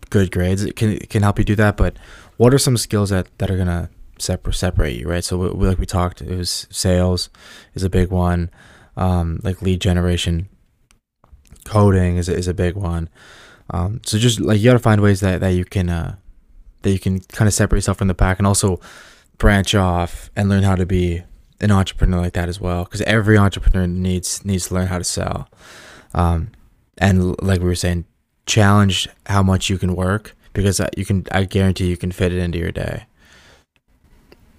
good grades it can it can help you do that, but what are some skills that that are gonna separ- separate you, right? So we, we- like we talked, it was sales is a big one, um, like lead generation, coding is is a big one. Um, so just like you got to find ways that that you can uh, that you can kind of separate yourself from the pack and also branch off and learn how to be an entrepreneur like that as well. Because every entrepreneur needs needs to learn how to sell, um, and like we were saying, challenge how much you can work because you can I guarantee you can fit it into your day.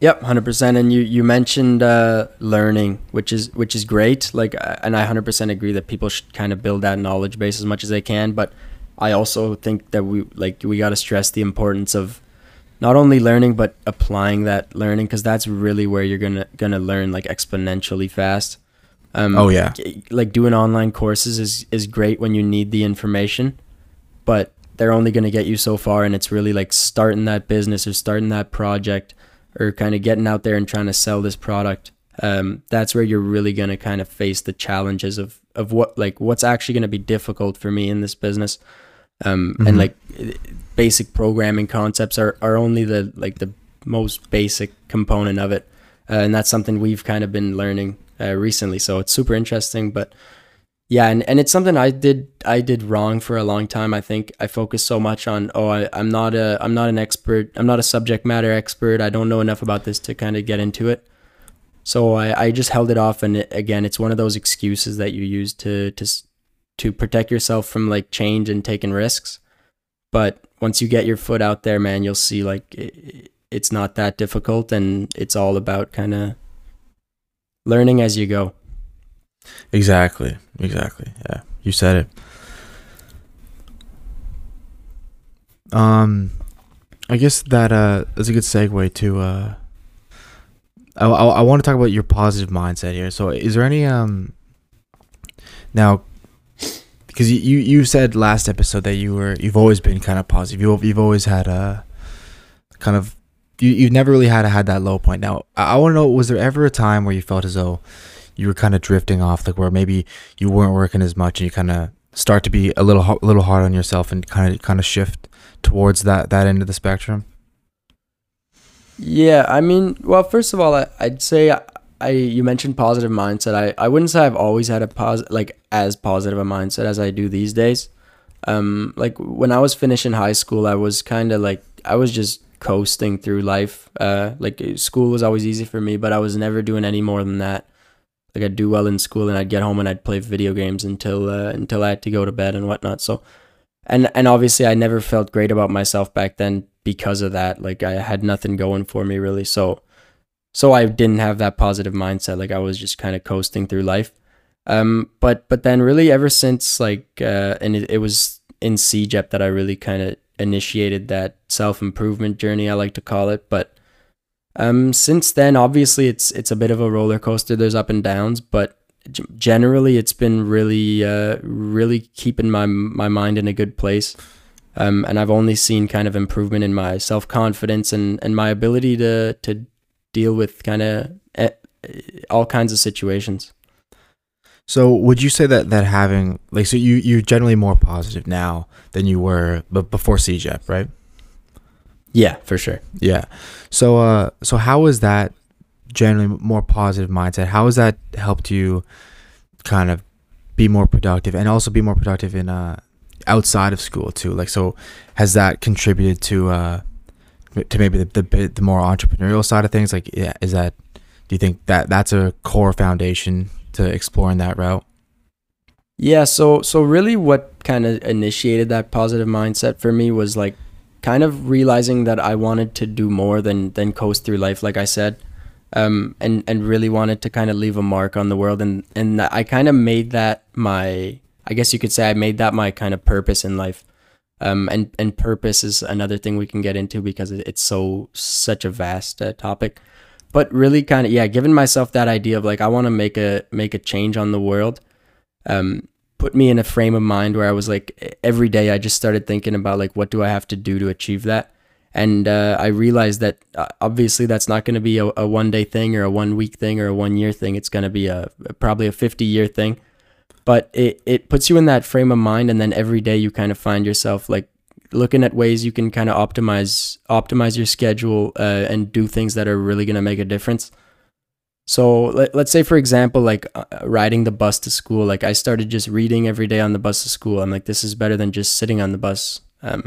Yep, hundred percent. And you you mentioned uh, learning, which is which is great. Like, uh, and I hundred percent agree that people should kind of build that knowledge base as much as they can. But I also think that we like we got to stress the importance of not only learning but applying that learning because that's really where you're gonna gonna learn like exponentially fast. Um, Oh, yeah. like doing online courses is is great when you need the information, but they're only gonna get you so far, and it's really like starting that business or starting that project or kind of getting out there and trying to sell this product. Um, that's where you're really gonna kind of face the challenges of of what like what's actually gonna be difficult for me in this business. Um, Mhm. and like basic programming concepts are, are only the like the most basic component of it, uh, and that's something we've kind of been learning uh, recently. So it's super interesting, but yeah, and, and it's something I did I did wrong for a long time. I think I focused so much on oh I, I'm not a I'm not an expert I'm not a subject matter expert I don't know enough about this to kind of get into it. So I, I just held it off, and it, again, it's one of those excuses that you use to to to protect yourself from like change and taking risks. But once you get your foot out there, man, you'll see like it, it's not that difficult, and it's all about kind of learning as you go. Exactly. Exactly. Yeah. You said it. Um, I guess that uh is a good segue to uh. I, I, I want to talk about your positive mindset here. So, is there any um. Now, because you, you you said last episode that you were you've always been kind of positive. You you've always had a kind of you you've never really had had that low point. Now, I, I want to know was there ever a time where you felt as though you were kind of drifting off, like where maybe you weren't working as much, and you kind of start to be a little a little hard on yourself, and kind of kind of shift towards that that end of the spectrum. Yeah, I mean, well, first of all, I, I'd say I, you mentioned positive mindset. I, I wouldn't say I've always had a pos like as positive a mindset as I do these days. Um, like when I was finishing high school, I was kind of like I was just coasting through life. Uh, like school was always easy for me, but I was never doing any more than that. Like I'd do well in school, and I'd get home and I'd play video games until uh, until I had to go to bed and whatnot. So, and and obviously I never felt great about myself back then because of that. Like I had nothing going for me really. So so I didn't have that positive mindset. Like I was just kind of coasting through life. Um but but then really ever since like uh and it, it was in CEGEP that I really kind of initiated that self-improvement journey I like to call it. But um since then obviously it's it's a bit of a roller coaster. There's up and downs, but generally it's been really uh really keeping my my mind in a good place um, and I've only seen kind of improvement in my self confidence and, and my ability to to deal with kind of eh, all kinds of situations. So, would you say that that having like so you you're generally more positive now than you were but before CEGEP, right? Yeah, for sure. Yeah. So uh so how is that generally more positive mindset? How has that helped you kind of be more productive and also be more productive in uh outside of school too? Like so has that contributed to uh to maybe the the, the more entrepreneurial side of things? Like is that do you think that that's a core foundation to exploring that route? Yeah, so so really what kind of initiated that positive mindset for me was like kind of realizing that I wanted to do more than than coast through life like I said. Um and and really wanted to kind of leave a mark on the world and and I kind of made that my I guess you could say I made that my kind of purpose in life. Um and and purpose is another thing we can get into because it's so such a vast uh, topic. But really kind of yeah, giving myself that idea of like I want to make a make a change on the world. Um put me in a frame of mind where I was like every day I just started thinking about like what do I have to do to achieve that, and uh, I realized that uh, obviously that's not going to be a, a one day thing or a one week thing or a one year thing. It's going to be a probably a fifty year thing, but it it puts you in that frame of mind, and then every day you kind of find yourself like looking at ways you can kind of optimize optimize your schedule uh, and do things that are really going to make a difference. So let, let's say for example like uh, riding the bus to school like I started just reading every day on the bus to school I'm like this is better than just sitting on the bus um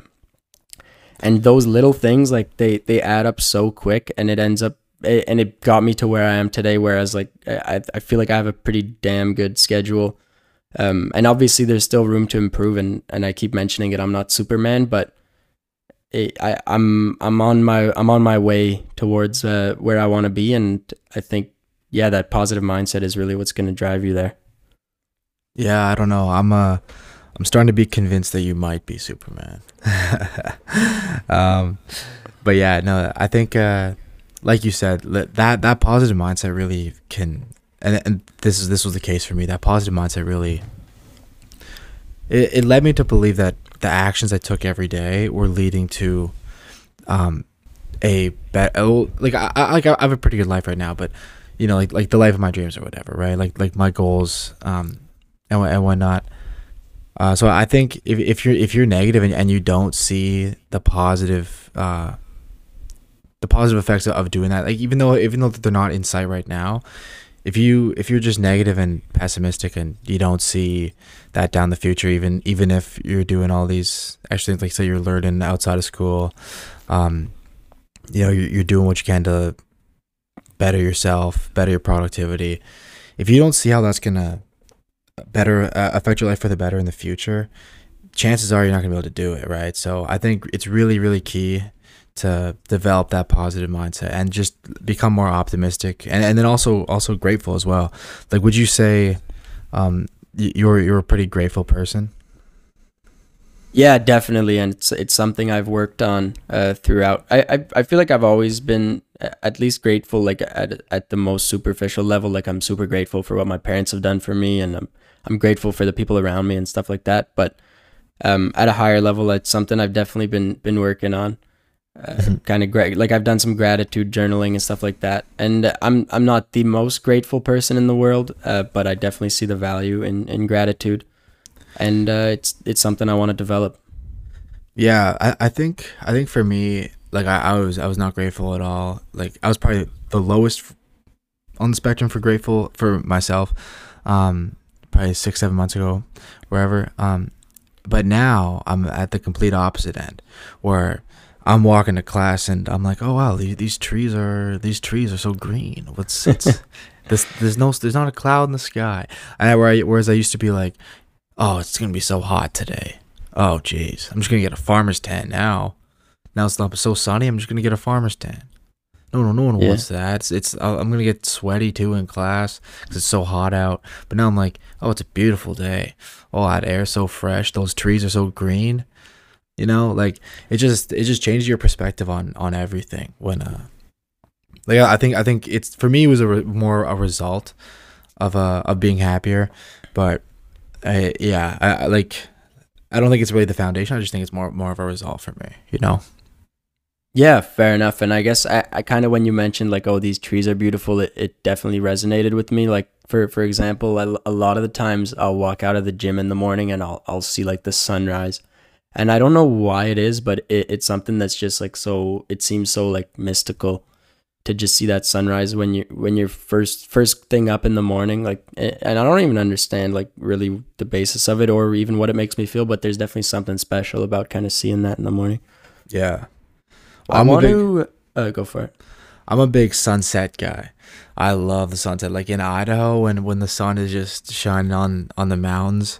and those little things like they they add up so quick and it ends up it, and it got me to where I am today whereas like I I feel like I have a pretty damn good schedule um and obviously there's still room to improve and and I keep mentioning it I'm not Superman but it, I I'm I'm on my I'm on my way towards uh, where I want to be, and I think yeah, that positive mindset is really what's going to drive you there. Yeah, I don't know. I'm uh I'm starting to be convinced that you might be Superman. um, but yeah, no, I think uh, like you said, that that positive mindset really can, and and this is this was the case for me. That positive mindset really, it, it led me to believe that the actions I took every day were leading to, um, a better like I, like I have a pretty good life right now, but you know like like the life of my dreams or whatever, right? Like like my goals, um, and and whatnot uh, so I think if, if you're if you're negative and, and you don't see the positive uh, the positive effects of doing that, like even though even though they're not in sight right now, if you if you're just negative and pessimistic and you don't see that down the future, even even if you're doing all these actually like say you're learning outside of school, um, you know you're, doing what you can to better yourself, better your productivity. If you don't see how that's gonna better uh, affect your life for the better in the future, chances are you're not gonna be able to do it, right? So I think it's really, really key to develop that positive mindset and just become more optimistic and, and then also also grateful as well. Like would you say um you're you're a pretty grateful person? Yeah, definitely, and it's it's something I've worked on uh, throughout. I, I I feel like I've always been at least grateful, like at at the most superficial level. Like I'm super grateful for what my parents have done for me, and I'm I'm grateful for the people around me and stuff like that. But um, at a higher level, it's something I've definitely been been working on. Uh, mm-hmm. Kind of great, like I've done some gratitude journaling and stuff like that. And I'm I'm not the most grateful person in the world, uh, but I definitely see the value in in gratitude, and uh, it's it's something I want to develop. Yeah, I, I think I think for me, like I, I was I was not grateful at all. Like I was probably the lowest on the spectrum for grateful for myself. Um, probably six, seven months ago, wherever. Um, but now I'm at the complete opposite end, where I'm walking to class and I'm like, oh wow, these, these trees are these trees are so green. What's it's this? There's no there's not a cloud in the sky. And I, whereas I used to be like, oh, it's gonna be so hot today. Oh jeez, I'm just gonna get a farmer's tan now. Now it's not so sunny. I'm just gonna get a farmer's tan. No, no, no one yeah. wants that. It's, it's I'm gonna get sweaty too in class because it's so hot out. But now I'm like, oh, it's a beautiful day. Oh, that air's so fresh. Those trees are so green. You know, like it just it just changes your perspective on on everything when uh like I think I think it's for me it was a re- more a result of uh of being happier, but I, yeah, I, I like I don't think it's really the foundation. I just think it's more more of a result for me. You know. Yeah, fair enough. And I guess I, I kind of when you mentioned like, oh, these trees are beautiful, it, it definitely resonated with me. Like for for example, I, a lot of the times I'll walk out of the gym in the morning and I'll I'll see like the sunrise, and I don't know why it is, but it, it's something that's just like so. It seems so like mystical to just see that sunrise when you when you're first first thing up in the morning. Like, and I don't even understand like really the basis of it or even what it makes me feel, but there's definitely something special about kind of seeing that in the morning. Yeah, well, I want big, to uh, go for it. I'm a big sunset guy. I love the sunset. Like in Idaho, when when the sun is just shining on on the mountains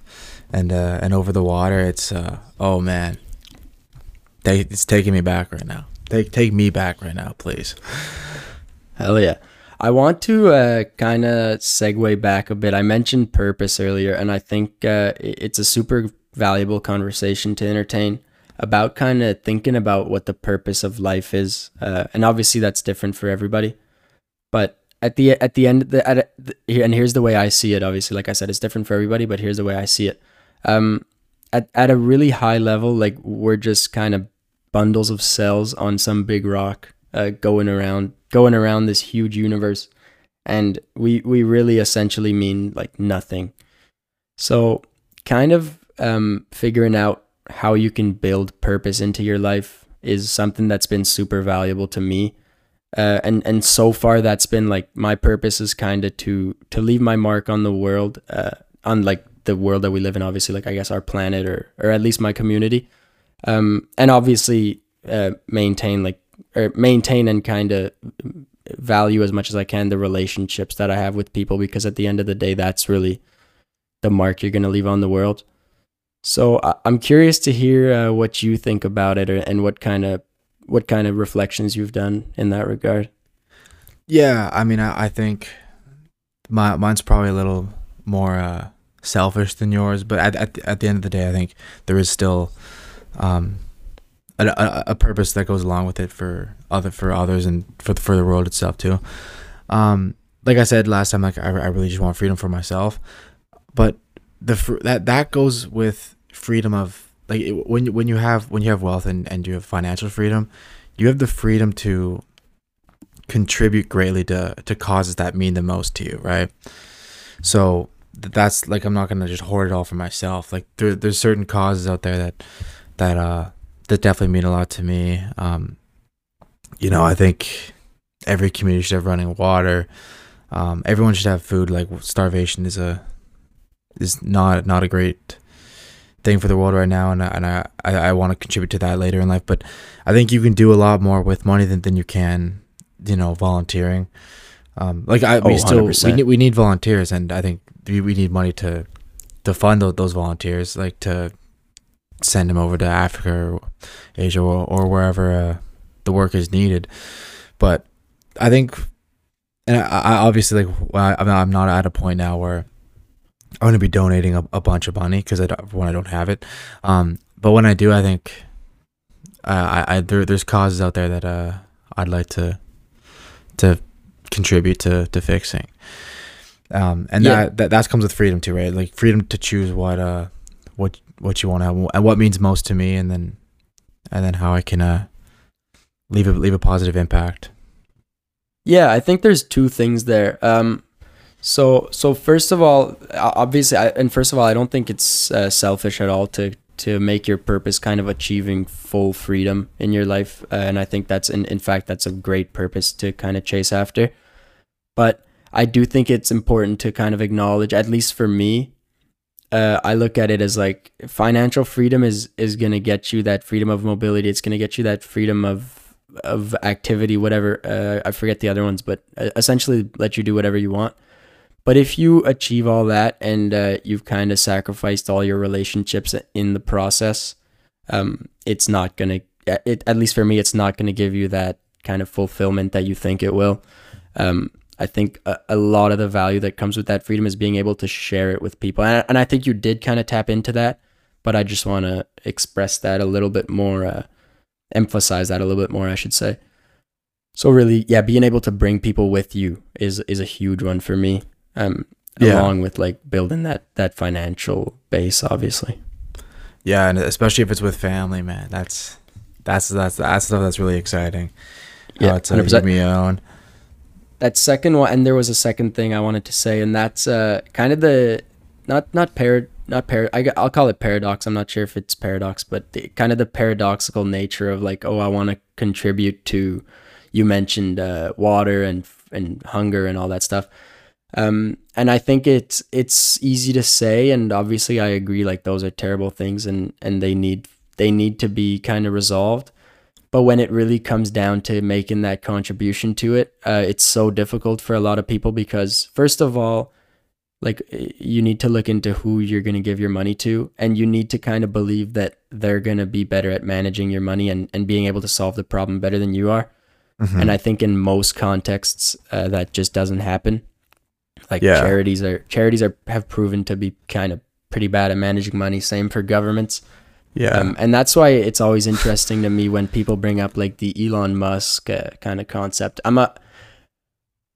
and uh, and over the water, it's uh, oh man, they, it's taking me back right now. Take take me back right now, please. Hell yeah. I want to uh, kind of segue back a bit. I mentioned purpose earlier, and I think uh, it's a super valuable conversation to entertain about kind of thinking about what the purpose of life is, uh, and obviously that's different for everybody. But at the at the end, the, at the, and here's the way I see it. Obviously, like I said, it's different for everybody, but here's the way I see it. Um, at at a really high level, like we're just kind of bundles of cells on some big rock, uh, going around going around this huge universe, and we we really essentially mean like nothing. So, kind of um, figuring out how you can build purpose into your life is something that's been super valuable to me. Uh, and and so far that's been like my purpose is kind of to to leave my mark on the world, uh, on like the world that we live in. Obviously, like I guess our planet or or at least my community, um, and obviously uh, maintain like or maintain and kind of value as much as I can the relationships that I have with people because at the end of the day, that's really the mark you're gonna leave on the world. So I- I'm curious to hear uh, what you think about it or, and what kind of what kind of reflections you've done in that regard. Yeah, I mean, I, I think my mine's probably a little more uh, selfish than yours, but at, at the- at the end of the day, I think there is still um, a, a, a purpose that goes along with it for other for others and for the, for the world itself too. Um, like I said last time, like I, I really just want freedom for myself, but the fr- that that goes with freedom of like it, when when you have when you have wealth and, and you have financial freedom, you have the freedom to contribute greatly to to causes that mean the most to you, right? So that's like I'm not gonna just hoard it all for myself. Like there, there's certain causes out there that that uh that definitely mean a lot to me. Um, you know, I think every community should have running water. Um, everyone should have food. Like starvation is a is not not a great thing for the world right now, and I, and I I, I want to contribute to that later in life. But I think you can do a lot more with money than, than you can, you know, volunteering. Um, like I we Oh, still we need we need volunteers, and I think we, need money to to fund those, volunteers, like to send them over to Africa or Asia or, or wherever uh, the work is needed. But I think, and I, I obviously like I'm not, I'm not at a point now where I'm gonna be donating a, a bunch of money because I don't, when I don't have it. Um, but when I do, I think I, I there, there's causes out there that uh I'd like to to contribute to to fixing. Um, and Yeah. that, that that comes with freedom too, right? Like freedom to choose what uh what what you want to have and what means most to me, and then and then how I can uh leave a leave a positive impact. Yeah, I think there's two things there. Um, so so first of all, obviously, I, and first of all, I don't think it's uh, selfish at all to to make your purpose kind of achieving full freedom in your life, uh, and I think that's in in fact that's a great purpose to kind of chase after. But I do think it's important to kind of acknowledge, at least for me, uh, I look at it as like financial freedom is is gonna get you that freedom of mobility. It's gonna get you that freedom of of activity, whatever. Uh, I forget the other ones, but uh, essentially let you do whatever you want. But if you achieve all that and uh, you've kind of sacrificed all your relationships in the process, um, it's not gonna. It at least for me, it's not gonna give you that kind of fulfillment that you think it will. Um, I think a, a lot of the value that comes with that freedom is being able to share it with people, and I, and I think you did kind of tap into that. But I just want to express that a little bit more. Uh, emphasize that a little bit more, I should say. So really, yeah, being able to bring people with you is is a huge one for me. Um, Yeah. along with like building that that financial base, obviously. Yeah, and especially if it's with family, man. That's that's that's that's stuff that's really exciting. Yeah, it's uh, 100%. me own. That second one, and there was a second thing I wanted to say, and that's uh kind of the not not par not par I, I'll call it paradox. I'm not sure if it's paradox, but the, kind of the paradoxical nature of like, oh, I want to contribute to. You mentioned uh, water and and hunger and all that stuff. Um, and I think it's it's easy to say, and obviously I agree. Like those are terrible things, and and they need they need to be kind of resolved. But when it really comes down to making that contribution to it, uh, it's so difficult for a lot of people because first of all, like eh, you need to look into who you're going to give your money to, and you need to kind of believe that they're going to be better at managing your money and and being able to solve the problem better than you are. Mhm. And I think in most contexts, uh, that just doesn't happen. Like Yeah. charities are charities are have proven to be kind of pretty bad at managing money. Same for governments. Yeah, Um, and that's why it's always interesting to me when people bring up like the Elon Musk uh, kind of concept. I'm a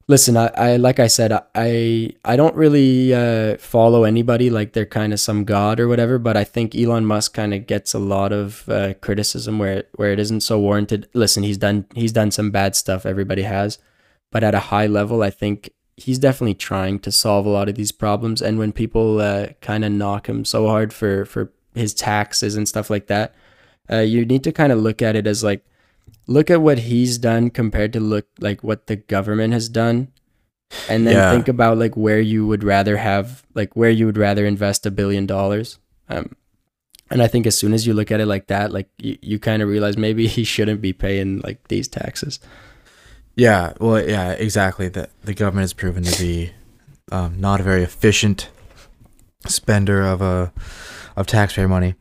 listen. I, I like I said, I I don't really uh, follow anybody like they're kind of some god or whatever. But I think Elon Musk kind of gets a lot of uh, criticism where where it isn't so warranted. Listen, he's done he's done some bad stuff. Everybody has, but at a high level, I think he's definitely trying to solve a lot of these problems. And when people uh, kind of knock him so hard for for his taxes and stuff like that, uh, you need to kind of look at it as like look at what he's done compared to look like what the government has done and then Yeah. think about like where you would rather have like where you would rather invest a billion dollars um and i think as soon as you look at it like that like you, you kind of realize maybe he shouldn't be paying like these taxes yeah. Well, yeah, exactly. That the government has proven to be um, not a very efficient spender of a of taxpayer money.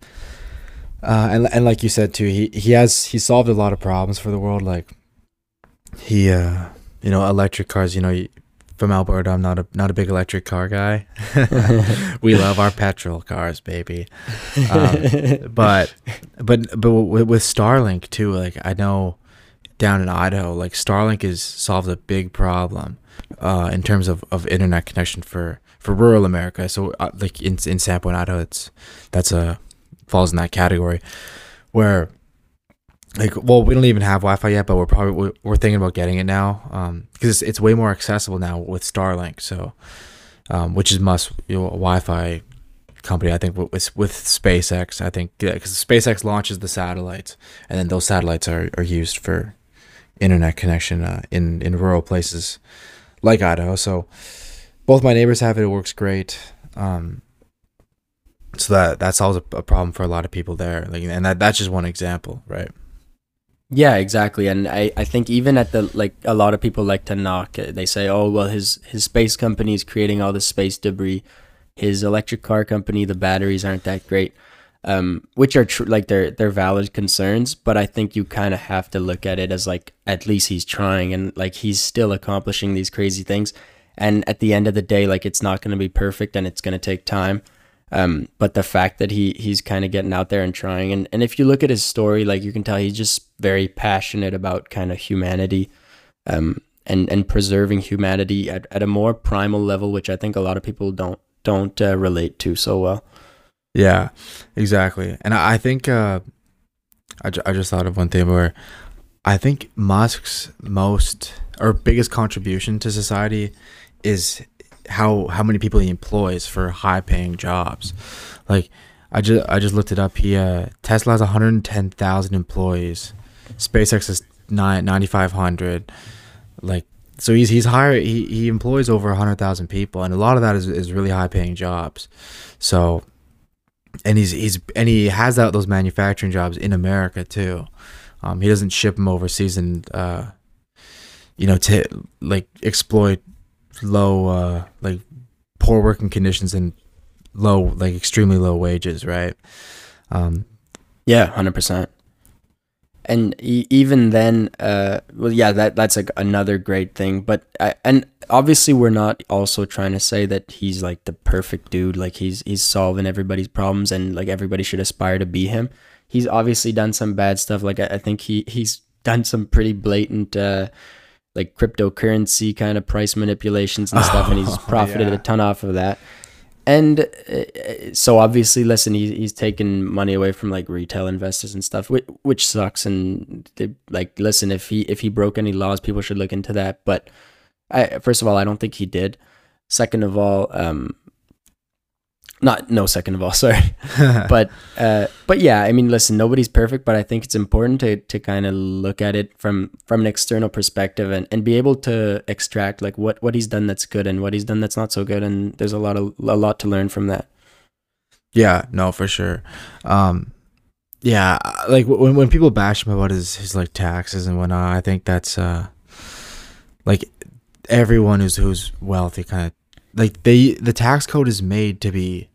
Uh, and and like you said too, he he has he solved a lot of problems for the world. Like he, uh, you know, electric cars. You know, you- from Alberta, I'm not a not a big electric car guy. we love our petrol cars, baby. Um, but but but with, with Starlink too, like I know down in Idaho, like Starlink has solved a big problem uh, in terms of, of internet connection for, for rural America. So uh, like in in Sandpoint, Idaho, it's that's a falls in that category where like well we don't even have Wi-Fi yet, but we're probably we're, we're thinking about getting it now because it's, it's way more accessible now with Starlink. So um, which is Musk's you know, Wi-Fi company. I think with with SpaceX. I think because SpaceX launches the satellites, and then those satellites are, are used for internet connection uh, in in rural places like Idaho. So both my neighbors have it. It works great. Um, so that that solves a, a problem for a lot of people there. Like, and that that's just one example, right? Yeah, exactly. And I, I think even at the like a lot of people like to knock it. They say, "Oh, well his his space company is creating all this space debris. His electric car company, the batteries aren't that great." Um, which are true like they're they're valid concerns, but I think you kind of have to look at it as like at least he's trying and like he's still accomplishing these crazy things. And at the end of the day, like it's not going to be perfect and it's going to take time. Um, but the fact that he he's kind of getting out there and trying, and and if you look at his story, like you can tell he's just very passionate about kind of humanity, um, and and preserving humanity at, at a more primal level, which I think a lot of people don't don't uh, relate to so well. Yeah, exactly. And I, I think uh, I, I just thought of one thing where I think Musk's most or biggest contribution to society is how how many people he employs for high paying jobs. Like I just I just looked it up. He uh, Tesla has 110,000 employees. SpaceX is nine ninety five hundred. Like so he's he's hired he, he employs over 100,000 people and a lot of that is, is really high paying jobs. So and he's he's and he has out those manufacturing jobs in America too. Um, he doesn't ship them overseas and uh, you know to like exploit low uh, like poor working conditions and low like extremely low wages, right? Um, Yeah, hundred percent. And e- even then, uh, well, yeah, that that's like another great thing. But I, and obviously, we're not also trying to say that he's like the perfect dude. Like he's he's solving everybody's problems, and like everybody should aspire to be him. He's obviously done some bad stuff. Like I, I think he he's done some pretty blatant. Uh, like cryptocurrency kind of price manipulations and stuff, and he's Oh, profited yeah. a ton off of that. And uh, so obviously, listen, he's he's taking money away from like retail investors and stuff, which, which sucks. And they, like, listen, if he if he broke any laws, people should look into that. But I, first of all, I don't think he did. Second of all, um, not no. Second of all, sorry, but uh, but yeah, I mean, listen, nobody's perfect, but I think it's important to to kind of look at it from from an external perspective and, and be able to extract like what what he's done that's good and what he's done that's not so good, and there's a lot of a lot to learn from that. Yeah, no, for sure. Um, yeah, like when when people bash him about his his like taxes and whatnot, I think that's uh, like everyone who's who's wealthy kind of like they the tax code is made to be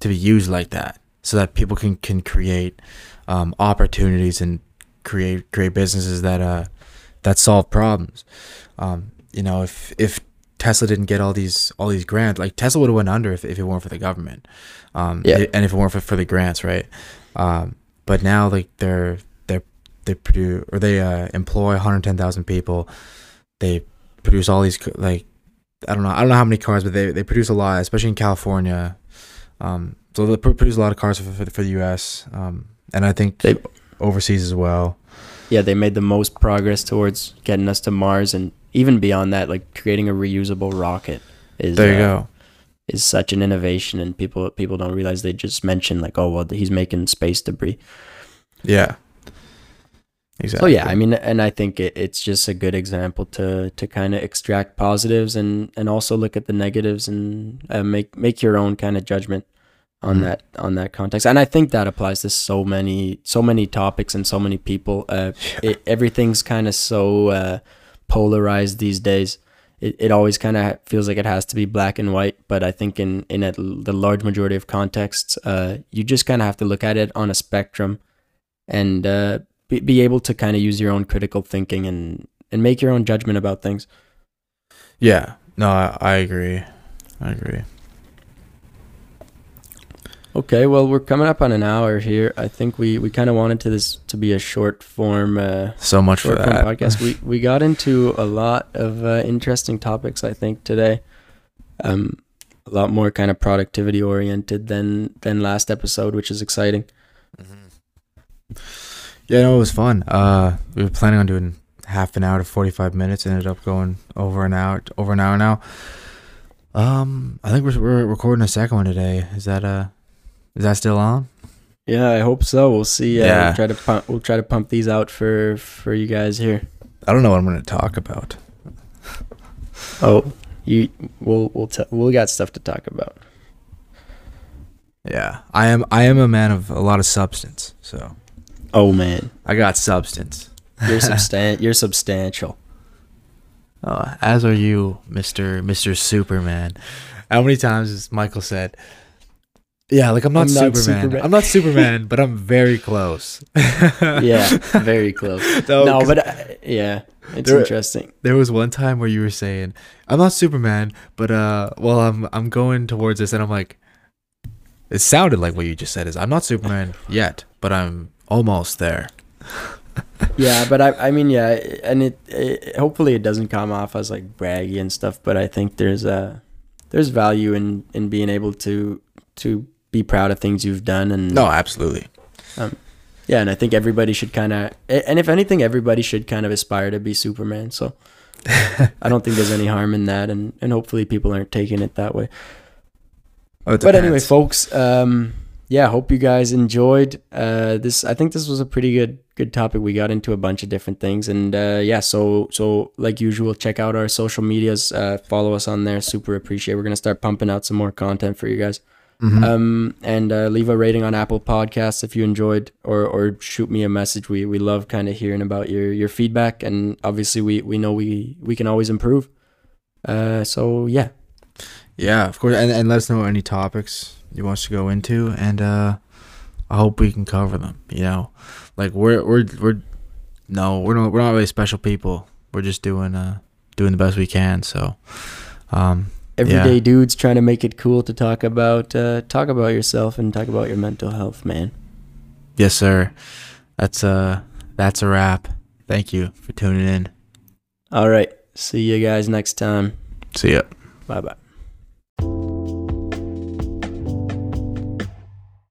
to be used like that so that people can can create um, opportunities and create create businesses that uh that solve problems. Um, you know, if if Tesla didn't get all these all these grants, like Tesla would have went under if, if it weren't for the government. Um, Yeah. and if it weren't for, for the grants, right? Um, but now like they're they're they produce or they uh, employ 110,000 people. They produce all these like I don't know I don't know how many cars, but they, they produce a lot, especially in California. Um, so they produce a lot of cars for for, the- for the U.S. Um, and I think They- overseas as well. Yeah, they made the most progress towards getting us to Mars, and even beyond that, like creating a reusable rocket is There you uh, go. is such an innovation, and people people don't realize they just mention like, oh well, he's making space debris. Yeah. So Exactly. yeah, I mean, and I think it, it's just a good example to to kind of extract positives and and also look at the negatives and uh, make make your own kind of judgment on Mhm. that on that context. And I think that applies to so many so many topics and so many people. Uh, it, everything's kind of so uh, polarized these days, it, it always kind of feels like it has to be black and white. But I think in in a, the large majority of contexts, uh, you just kind of have to look at it on a spectrum, and uh, be, be able to kind of use your own critical thinking and and make your own judgment about things. Yeah. No, I, I agree. I agree. Okay, well we're coming up on an hour here. I think we, we kind of wanted to this to be a short form uh, So much for that. podcast. We we got into a lot of uh, interesting topics. I think today, um, a lot more kind of productivity oriented than than last episode, which is exciting. Yeah, no, it was fun. Uh, we were planning on doing half an hour to forty five minutes. Ended up going over an hour, over an hour now. Um, I think we're we're recording a second one today. Is that uh, is that still on? Yeah, I hope so. We'll see. Uh, Yeah. We'll try to pump. We'll try to pump these out for for you guys here. I don't know what I'm going to talk about. Oh, you. We'll we'll t- we got stuff to talk about. Yeah, I am. I am a man of a lot of substance. So Oh man, I got substance. you're substan- You're substantial. Oh, as are you, Mister Mister Superman. How many times has Michael said? Yeah, like I'm not, I'm not Superman. Superman." I'm not Superman, but I'm very close. Yeah, very close. No, no, but uh, yeah, it's There- interesting. there was one time where you were saying, "I'm not Superman, but uh, well, I'm I'm going towards this," and I'm like, it sounded like what you just said is, "I'm not Superman yet, but I'm almost there." Yeah, but I, I mean, yeah, and it, it, hopefully it doesn't come off as like braggy and stuff. But I think there's a, there's value in in being able to to be proud of things you've done and No, absolutely. yeah, and I think everybody should kind of, and if anything, everybody should kind of aspire to be Superman. So I don't think there's any harm in that, and and hopefully people aren't taking it that way. Oh, it but anyway, folks, um, yeah, hope you guys enjoyed uh, this. I think this was a pretty good good topic. We got into a bunch of different things, and uh, yeah, so so like usual, check out our social medias. Uh, follow us on there. Super appreciate. We're gonna start pumping out some more content for you guys. Mhm. Um, and uh, leave a rating on Apple Podcasts if you enjoyed, or or shoot me a message. We we love kind of hearing about your your feedback, and obviously we we know we we can always improve. Uh, so yeah, Yeah, of course, and, and let us know any topics you want us to go into, and uh, I hope we can cover them. You know, like we're we're we're no, we're not we're not really special people. We're just doing uh doing the best we can. So, um, everyday Yeah. dudes trying to make it cool to talk about uh, talk about yourself and talk about your mental health, man. yes, sir. That's uh that's a wrap. Thank you for tuning in. All right, see you guys next time. See ya. Bye bye.